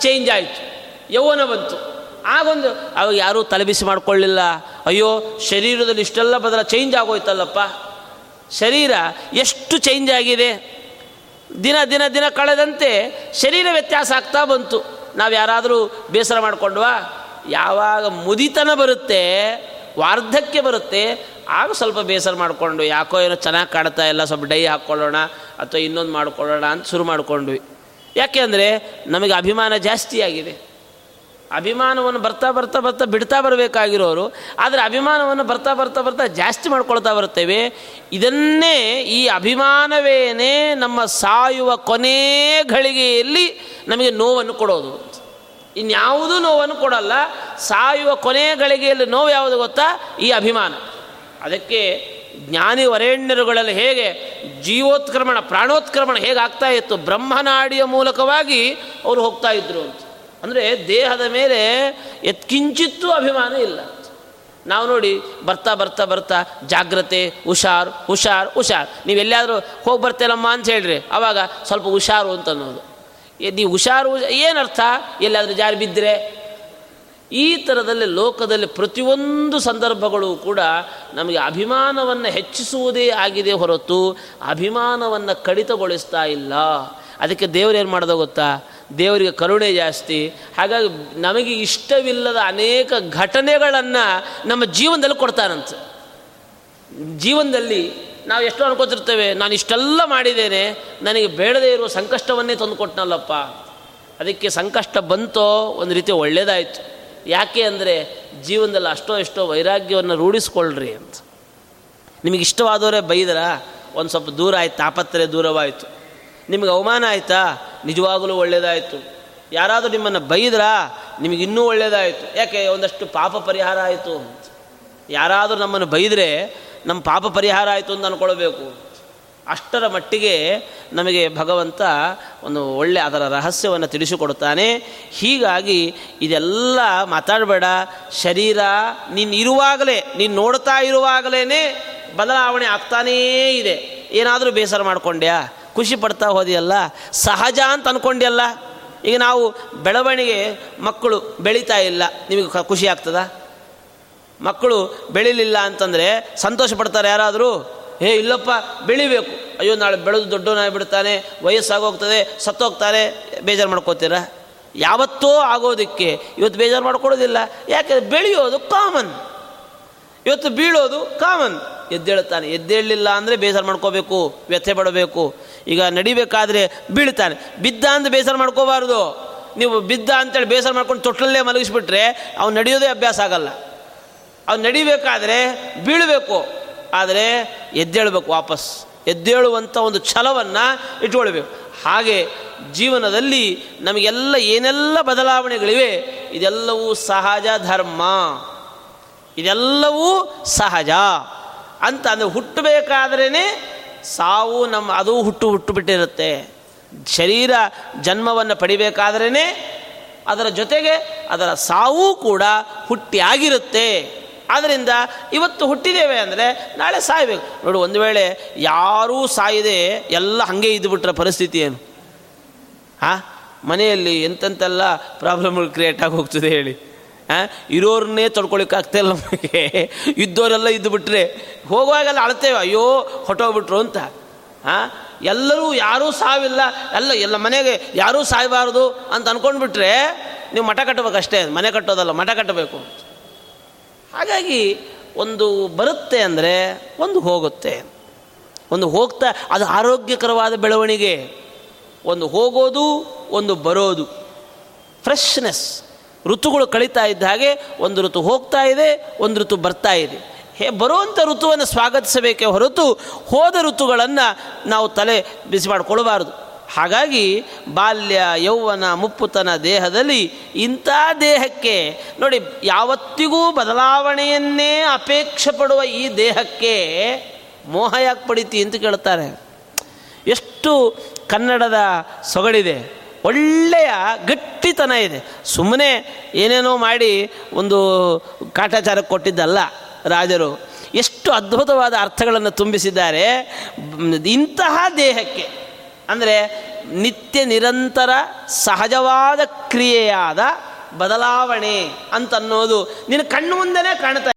ಚೇಂಜ್ ಆಯಿತು. ಯೌವನ ಬಂತು. ಆಗೊಂದು, ಅವಾಗ ಯಾರೂ ತಲೆಬಿಸಿ ಮಾಡಿಕೊಳ್ಳಿಲ್ಲ. ಅಯ್ಯೋ, ಶರೀರದಲ್ಲಿ ಇಷ್ಟೆಲ್ಲ ಬದಲ ಚೇಂಜ್ ಆಗೋಯ್ತಲ್ಲಪ್ಪ. ಶರೀರ ಎಷ್ಟು ಚೇಂಜ್ ಆಗಿದೆ? ದಿನ ದಿನ ದಿನ ಕಳೆದಂತೆ ಶರೀರ ವ್ಯತ್ಯಾಸ ಆಗ್ತಾ ಬಂತು. ನಾವು ಯಾರಾದರೂ ಬೇಸರ ಮಾಡಿಕೊಂಡ್ವಾ? ಯಾವಾಗ ಮುದಿತನ ಬರುತ್ತೆ, ವಾರ್ಧಕ್ಯ ಬರುತ್ತೆ, ಆಗ ಸ್ವಲ್ಪ ಬೇಸರ ಮಾಡಿಕೊಂಡು ಯಾಕೋ ಏನೋ ಚೆನ್ನಾಗಿ ಕಾಣ್ತಾ ಇಲ್ಲ, ಸ್ವಲ್ಪ ಡೈ ಹಾಕ್ಕೊಳ್ಳೋಣ ಅಥವಾ ಇನ್ನೊಂದು ಮಾಡ್ಕೊಳ್ಳೋಣ ಅಂತ ಶುರು ಮಾಡಿಕೊಂಡ್ವಿ. ಯಾಕೆ ಅಂದರೆ ನಮಗೆ ಅಭಿಮಾನ ಜಾಸ್ತಿ ಆಗಿದೆ. ಅಭಿಮಾನವನ್ನು ಬರ್ತಾ ಬರ್ತಾ ಬರ್ತಾ ಬಿಡ್ತಾ ಬರಬೇಕಾಗಿರೋರು, ಆದರೆ ಅಭಿಮಾನವನ್ನು ಬರ್ತಾ ಬರ್ತಾ ಬರ್ತಾ ಜಾಸ್ತಿ ಮಾಡ್ಕೊಳ್ತಾ ಬರ್ತೇವೆ ಇದನ್ನೇ ಈ ಅಭಿಮಾನವೇನೇ ನಮ್ಮ ಸಾಯುವ ಕೊನೇ ಘಳಿಗೆಯಲ್ಲಿ ನಮಗೆ ನೋವನ್ನು ಕೊಡೋದು ಇನ್ಯಾವುದೂ ನೋವನ್ನು ಕೊಡಲ್ಲ, ಸಾಯುವ ಕೊನೆ ಗಳಿಗೆಯಲ್ಲಿ ನೋವು ಯಾವುದು ಗೊತ್ತಾ? ಈ ಅಭಿಮಾನ. ಅದಕ್ಕೆ ಜ್ಞಾನಿ ವರೇಣ್ಯರುಗಳಲ್ಲಿ ಹೇಗೆ ಜೀವೋತ್ಕ್ರಮಣ, ಪ್ರಾಣೋತ್ಕ್ರಮಣ ಹೇಗೆ ಆಗ್ತಾ ಇತ್ತು? ಬ್ರಹ್ಮನಾಡಿಯ ಮೂಲಕವಾಗಿ ಅವರು ಹೋಗ್ತಾ ಇದ್ರು ಅಂದರೆ ದೇಹದ ಮೇಲೆ ಎತ್ಕಿಂಚಿತ್ತೂ ಅಭಿಮಾನ ಇಲ್ಲ. ನಾವು ನೋಡಿ ಬರ್ತಾ ಬರ್ತಾ ಬರ್ತಾ ಜಾಗ್ರತೆ, ಹುಷಾರು ಹುಷಾರು ಹುಷಾರು. ನೀವು ಎಲ್ಲಿಯಾದರೂ ಹೋಗಿ ಬರ್ತೇನಮ್ಮ ಅಂತ ಹೇಳ್ರಿ. ಆವಾಗ ಸ್ವಲ್ಪ ಹುಷಾರು ಅಂತ ಅನ್ನೋದು. ನೀವು ಹುಷಾರು, ಏನರ್ಥ? ಎಲ್ಲಾದರೂ ಜಾರಿ ಬಿದ್ದರೆ ಈ ಥರದಲ್ಲಿ ಲೋಕದಲ್ಲಿ ಪ್ರತಿಯೊಂದು ಸಂದರ್ಭಗಳು ಕೂಡ ನಮಗೆ ಅಭಿಮಾನವನ್ನು ಹೆಚ್ಚಿಸುವುದೇ ಆಗಿದೆ ಹೊರತು ಅಭಿಮಾನವನ್ನು ಕಡಿತಗೊಳಿಸ್ತಾ ಇಲ್ಲ. ಅದಕ್ಕೆ ದೇವರು ಏನು ಮಾಡೋದು ಗೊತ್ತಾ? ದೇವರಿಗೆ ಕರುಣೆ ಜಾಸ್ತಿ. ಹಾಗಾಗಿ ನಮಗೆ ಇಷ್ಟವಿಲ್ಲದ ಅನೇಕ ಘಟನೆಗಳನ್ನು ನಮ್ಮ ಜೀವನದಲ್ಲಿ ಕೊಡ್ತಾರಂತೆ. ಜೀವನದಲ್ಲಿ ನಾವು ಎಷ್ಟು ಅನ್ಕೋತಿರ್ತೇವೆ, ನಾನು ಇಷ್ಟೆಲ್ಲ ಮಾಡಿದ್ದೇನೆ, ನನಗೆ ಬೇಡದೇ ಇರುವ ಸಂಕಷ್ಟವನ್ನೇ ತಂದು ಕೊಟ್ಟನಲ್ಲಪ್ಪ. ಅದಕ್ಕೆ ಸಂಕಷ್ಟ ಬಂತೋ ಒಂದು ರೀತಿ ಒಳ್ಳೆಯದಾಯಿತು ಯಾಕೆ ಅಂದರೆ ಜೀವನದಲ್ಲಿ ಅಷ್ಟೋ ಎಷ್ಟೋ ವೈರಾಗ್ಯವನ್ನು ರೂಢಿಸ್ಕೊಳ್ರಿ ಅಂತ. ನಿಮಗೆ ಇಷ್ಟವಾದವರೇ ಬೈದರ? ಒಂದು ಸ್ವಲ್ಪ ದೂರ ಆಯ್ತು ತಾಪತ್ರೆ ದೂರವಾಯಿತು. ನಿಮಗೆ ಅವಮಾನ ಆಯಿತಾ? ನಿಜವಾಗಲೂ ಒಳ್ಳೆಯದಾಯಿತು ಯಾರಾದರೂ ನಿಮ್ಮನ್ನು ಬೈದ್ರಾ? ನಿಮಗಿನ್ನೂ ಒಳ್ಳೆಯದಾಯಿತು ಯಾಕೆ? ಒಂದಷ್ಟು ಪಾಪ ಪರಿಹಾರ ಆಯಿತು ಯಾರಾದರೂ ನಮ್ಮನ್ನು ಬೈದರೆ ನಮ್ಮ ಪಾಪ ಪರಿಹಾರ ಆಯಿತು ಅಂತ ಅಂದ್ಕೊಳ್ಬೇಕು ಅಷ್ಟರ ಮಟ್ಟಿಗೆ ನಮಗೆ ಭಗವಂತ ಒಂದು ಒಳ್ಳೆ ಅದರ ರಹಸ್ಯವನ್ನು ತಿಳಿಸಿಕೊಡುತ್ತಾನೆ. ಹೀಗಾಗಿ ಇದೆಲ್ಲ ಮಾತಾಡಬೇಡ. ಶರೀರ, ನೀನು ಇರುವಾಗಲೇ, ನೀನು ನೋಡ್ತಾ ಇರುವಾಗಲೇ ಬದಲಾವಣೆ ಆಗ್ತಾನೇ ಇದೆ. ಏನಾದರೂ ಬೇಸರ ಮಾಡ್ಕೊಂಡ್ಯಾ? ಖುಷಿ ಪಡ್ತಾ ಹೋದಿಯಲ್ಲ? ಸಹಜ ಅಂತ ಅಂದ್ಕೊಂಡ್ಯಲ್ಲ ಈಗ ನಾವು ಬೆಳವಣಿಗೆ ಮಕ್ಕಳು ಬೆಳೀತಾ ಇಲ್ಲ. ನಿಮಗೆ ಖುಷಿ ಆಗ್ತದ? ಮಕ್ಕಳು ಬೆಳೀಲಿಲ್ಲ ಅಂತಂದರೆ ಸಂತೋಷ ಪಡ್ತಾರೆ ಯಾರಾದರೂ? ಏ ಇಲ್ಲಪ್ಪ, ಬೆಳಿಬೇಕು. ಅಯ್ಯೋ, ನಾಳೆ ಬೆಳೆದು ದೊಡ್ಡವನಾಗಿ ಬಿಡ್ತಾನೆ ವಯಸ್ಸಾಗೋಗ್ತದೆ ಸತ್ತೋಗ್ತಾರೆ ಬೇಜಾರು ಮಾಡ್ಕೋತೀರ? ಯಾವತ್ತೋ ಆಗೋದಕ್ಕೆ ಇವತ್ತು ಬೇಜಾರು ಮಾಡ್ಕೊಡೋದಿಲ್ಲ. ಯಾಕೆ? ಬೆಳೆಯೋದು ಕಾಮನ್ ಇವತ್ತು ಬೀಳೋದು ಕಾಮನ್ ಎದ್ದೇಳುತ್ತಾನೆ. ಎದ್ದೇಳಲಿಲ್ಲ ಅಂದರೆ ಬೇಜಾರು ಮಾಡ್ಕೋಬೇಕು, ವ್ಯಥೆ ಪಡಬೇಕು. ಈಗ ನಡಿಬೇಕಾದ್ರೆ ಬೀಳ್ತಾನೆ. ಬಿದ್ದ ಅಂತ ಬೇಸರ ಮಾಡ್ಕೋಬಾರ್ದು. ನೀವು ಬಿದ್ದ ಅಂತೇಳಿ ಬೇಸರ ಮಾಡ್ಕೊಂಡು ತೊಟ್ಟಲಲ್ಲೇ ಮಲಗಿಸ್ಬಿಟ್ರೆ ಅವ್ನು ನಡೆಯೋದೇ ಅಭ್ಯಾಸ ಆಗಲ್ಲ. ಅವ್ನು ನಡಿಬೇಕಾದ್ರೆ ಬೀಳಬೇಕು. ಆದರೆ ಎದ್ದೇಳಬೇಕು ವಾಪಸ್. ಎದ್ದೇಳುವಂಥ ಒಂದು ಛಲವನ್ನು ಇಟ್ಕೊಳ್ಬೇಕು. ಹಾಗೆ ಜೀವನದಲ್ಲಿ ನಮಗೆಲ್ಲ ಏನೆಲ್ಲ ಬದಲಾವಣೆಗಳಿವೆ, ಇದೆಲ್ಲವೂ ಸಹಜ ಧರ್ಮ. ಇದೆಲ್ಲವೂ ಸಹಜ. ಅಂತ ಅಂದರೆ ಹುಟ್ಟಬೇಕಾದ್ರೇ ಸಾವು ನಮ್ಮ ಅದು ಹುಟ್ಟು ಹುಟ್ಟು ಬಿಟ್ಟಿರುತ್ತೆ ಶರೀರ ಜನ್ಮವನ್ನು ಪಡಿಬೇಕಾದ್ರೇ ಅದರ ಜೊತೆಗೆ ಅದರ ಸಾವು ಕೂಡ ಹುಟ್ಟಿಯಾಗಿರುತ್ತೆ. ಆದ್ದರಿಂದ ಇವತ್ತು ಹುಟ್ಟಿದ್ದೇವೆ ಅಂದರೆ ನಾಳೆ ಸಾಯಬೇಕು. ನೋಡು, ಒಂದು ವೇಳೆ ಯಾರೂ ಸಾಯದೆ ಎಲ್ಲ ಹಾಗೆ ಇದ್ದುಬಿಟ್ರೆ ಪರಿಸ್ಥಿತಿ ಏನು? ಹಾಂ ಮನೆಯಲ್ಲಿ ಎಂತೆಂತೆಲ್ಲ ಪ್ರಾಬ್ಲಮ್ಗಳು ಕ್ರಿಯೇಟ್ ಆಗಿ ಹೋಗ್ತದೆ ಹೇಳಿ. ಇರೋರನ್ನೇ ತೊಡ್ಕೊಳಿಕ್ಕಾಗ್ತಾಯಿಲ್ಲ ನಮಗೆ. ಇದ್ದವರೆಲ್ಲ ಇದ್ದು ಬಿಟ್ಟರೆ ಹೋಗುವಾಗೆಲ್ಲ ಅಳ್ತೇವೆ, ಅಯ್ಯೋ ಹೊಟ್ಟೋಗ್ಬಿಟ್ರು ಅಂತ. ಹಾಂ ಎಲ್ಲರೂ ಯಾರೂ ಸಾವಿಲ್ಲ. ಎಲ್ಲ ಎಲ್ಲ ಮನೆಗೆ ಯಾರೂ ಸಾಯಬಾರ್ದು ಅಂತ ಅಂದ್ಕೊಂಡ್ಬಿಟ್ರೆ ನೀವು ಮಠ ಕಟ್ಟಬೇಕಷ್ಟೇ. ಮನೆ ಕಟ್ಟೋದಲ್ಲ, ಮಠ ಕಟ್ಟಬೇಕು. ಹಾಗಾಗಿ ಒಂದು ಬರುತ್ತೆ ಅಂದರೆ ಒಂದು ಹೋಗುತ್ತೆ. ಒಂದು ಹೋಗ್ತಾ, ಅದು ಆರೋಗ್ಯಕರವಾದ ಬೆಳವಣಿಗೆ. ಒಂದು ಹೋಗೋದು, ಒಂದು ಬರೋದು. ಫ್ರೆಶ್ನೆಸ್. ಋತುಗಳು ಕಳೀತಾ ಇದ್ದ ಹಾಗೆ ಒಂದು ಋತು ಹೋಗ್ತಾ ಇದೆ, ಒಂದು ಋತು ಬರ್ತಾ ಇದೆ. ಹೇ ಬರುವಂಥ ಋತುವನ್ನು ಸ್ವಾಗತಿಸಬೇಕೇ ಹೊರತು ಹೋದ ಋತುಗಳನ್ನು ನಾವು ತಲೆ ಬಿಸಿ ಮಾಡಿಕೊಳ್ಳಬಾರದು ಹಾಗಾಗಿ ಬಾಲ್ಯ, ಯೌವನ, ಮುಪ್ಪುತನ ದೇಹದಲ್ಲಿ ಇಂಥ ದೇಹಕ್ಕೆ ನೋಡಿ, ಯಾವತ್ತಿಗೂ ಬದಲಾವಣೆಯನ್ನೇ ಅಪೇಕ್ಷೆ ಪಡುವ ಈ ದೇಹಕ್ಕೆ ಮೋಹ ಯಾಕೆ ಪಡಿತಿ ಅಂತ ಕೇಳ್ತಾರೆ. ಎಷ್ಟು ಕನ್ನಡದ ಸೊಗಡಿದೆ ಒಳ್ಳೆಯ ಗಟ್ಟಿತನ ಇದೆ. ಸುಮ್ಮನೆ ಏನೇನೋ ಮಾಡಿ ಒಂದು ಕಾಟಾಚಾರಕ್ಕೆ ಕೊಟ್ಟಿದ್ದಲ್ಲ ರಾಜರು. ಎಷ್ಟು ಅದ್ಭುತವಾದ ಅರ್ಥಗಳನ್ನು ತುಂಬಿಸಿದ್ದಾರೆ. ಇಂತಹ ದೇಹಕ್ಕೆ, ಅಂದರೆ ನಿತ್ಯ ನಿರಂತರ ಸಹಜವಾದ ಕ್ರಿಯೆಯಾದ ಬದಲಾವಣೆ ಅಂತನ್ನೋದು ನಿನ್ನ ಕಣ್ಣು ಮುಂದೆನೇ ಕಾಣ್ತಾ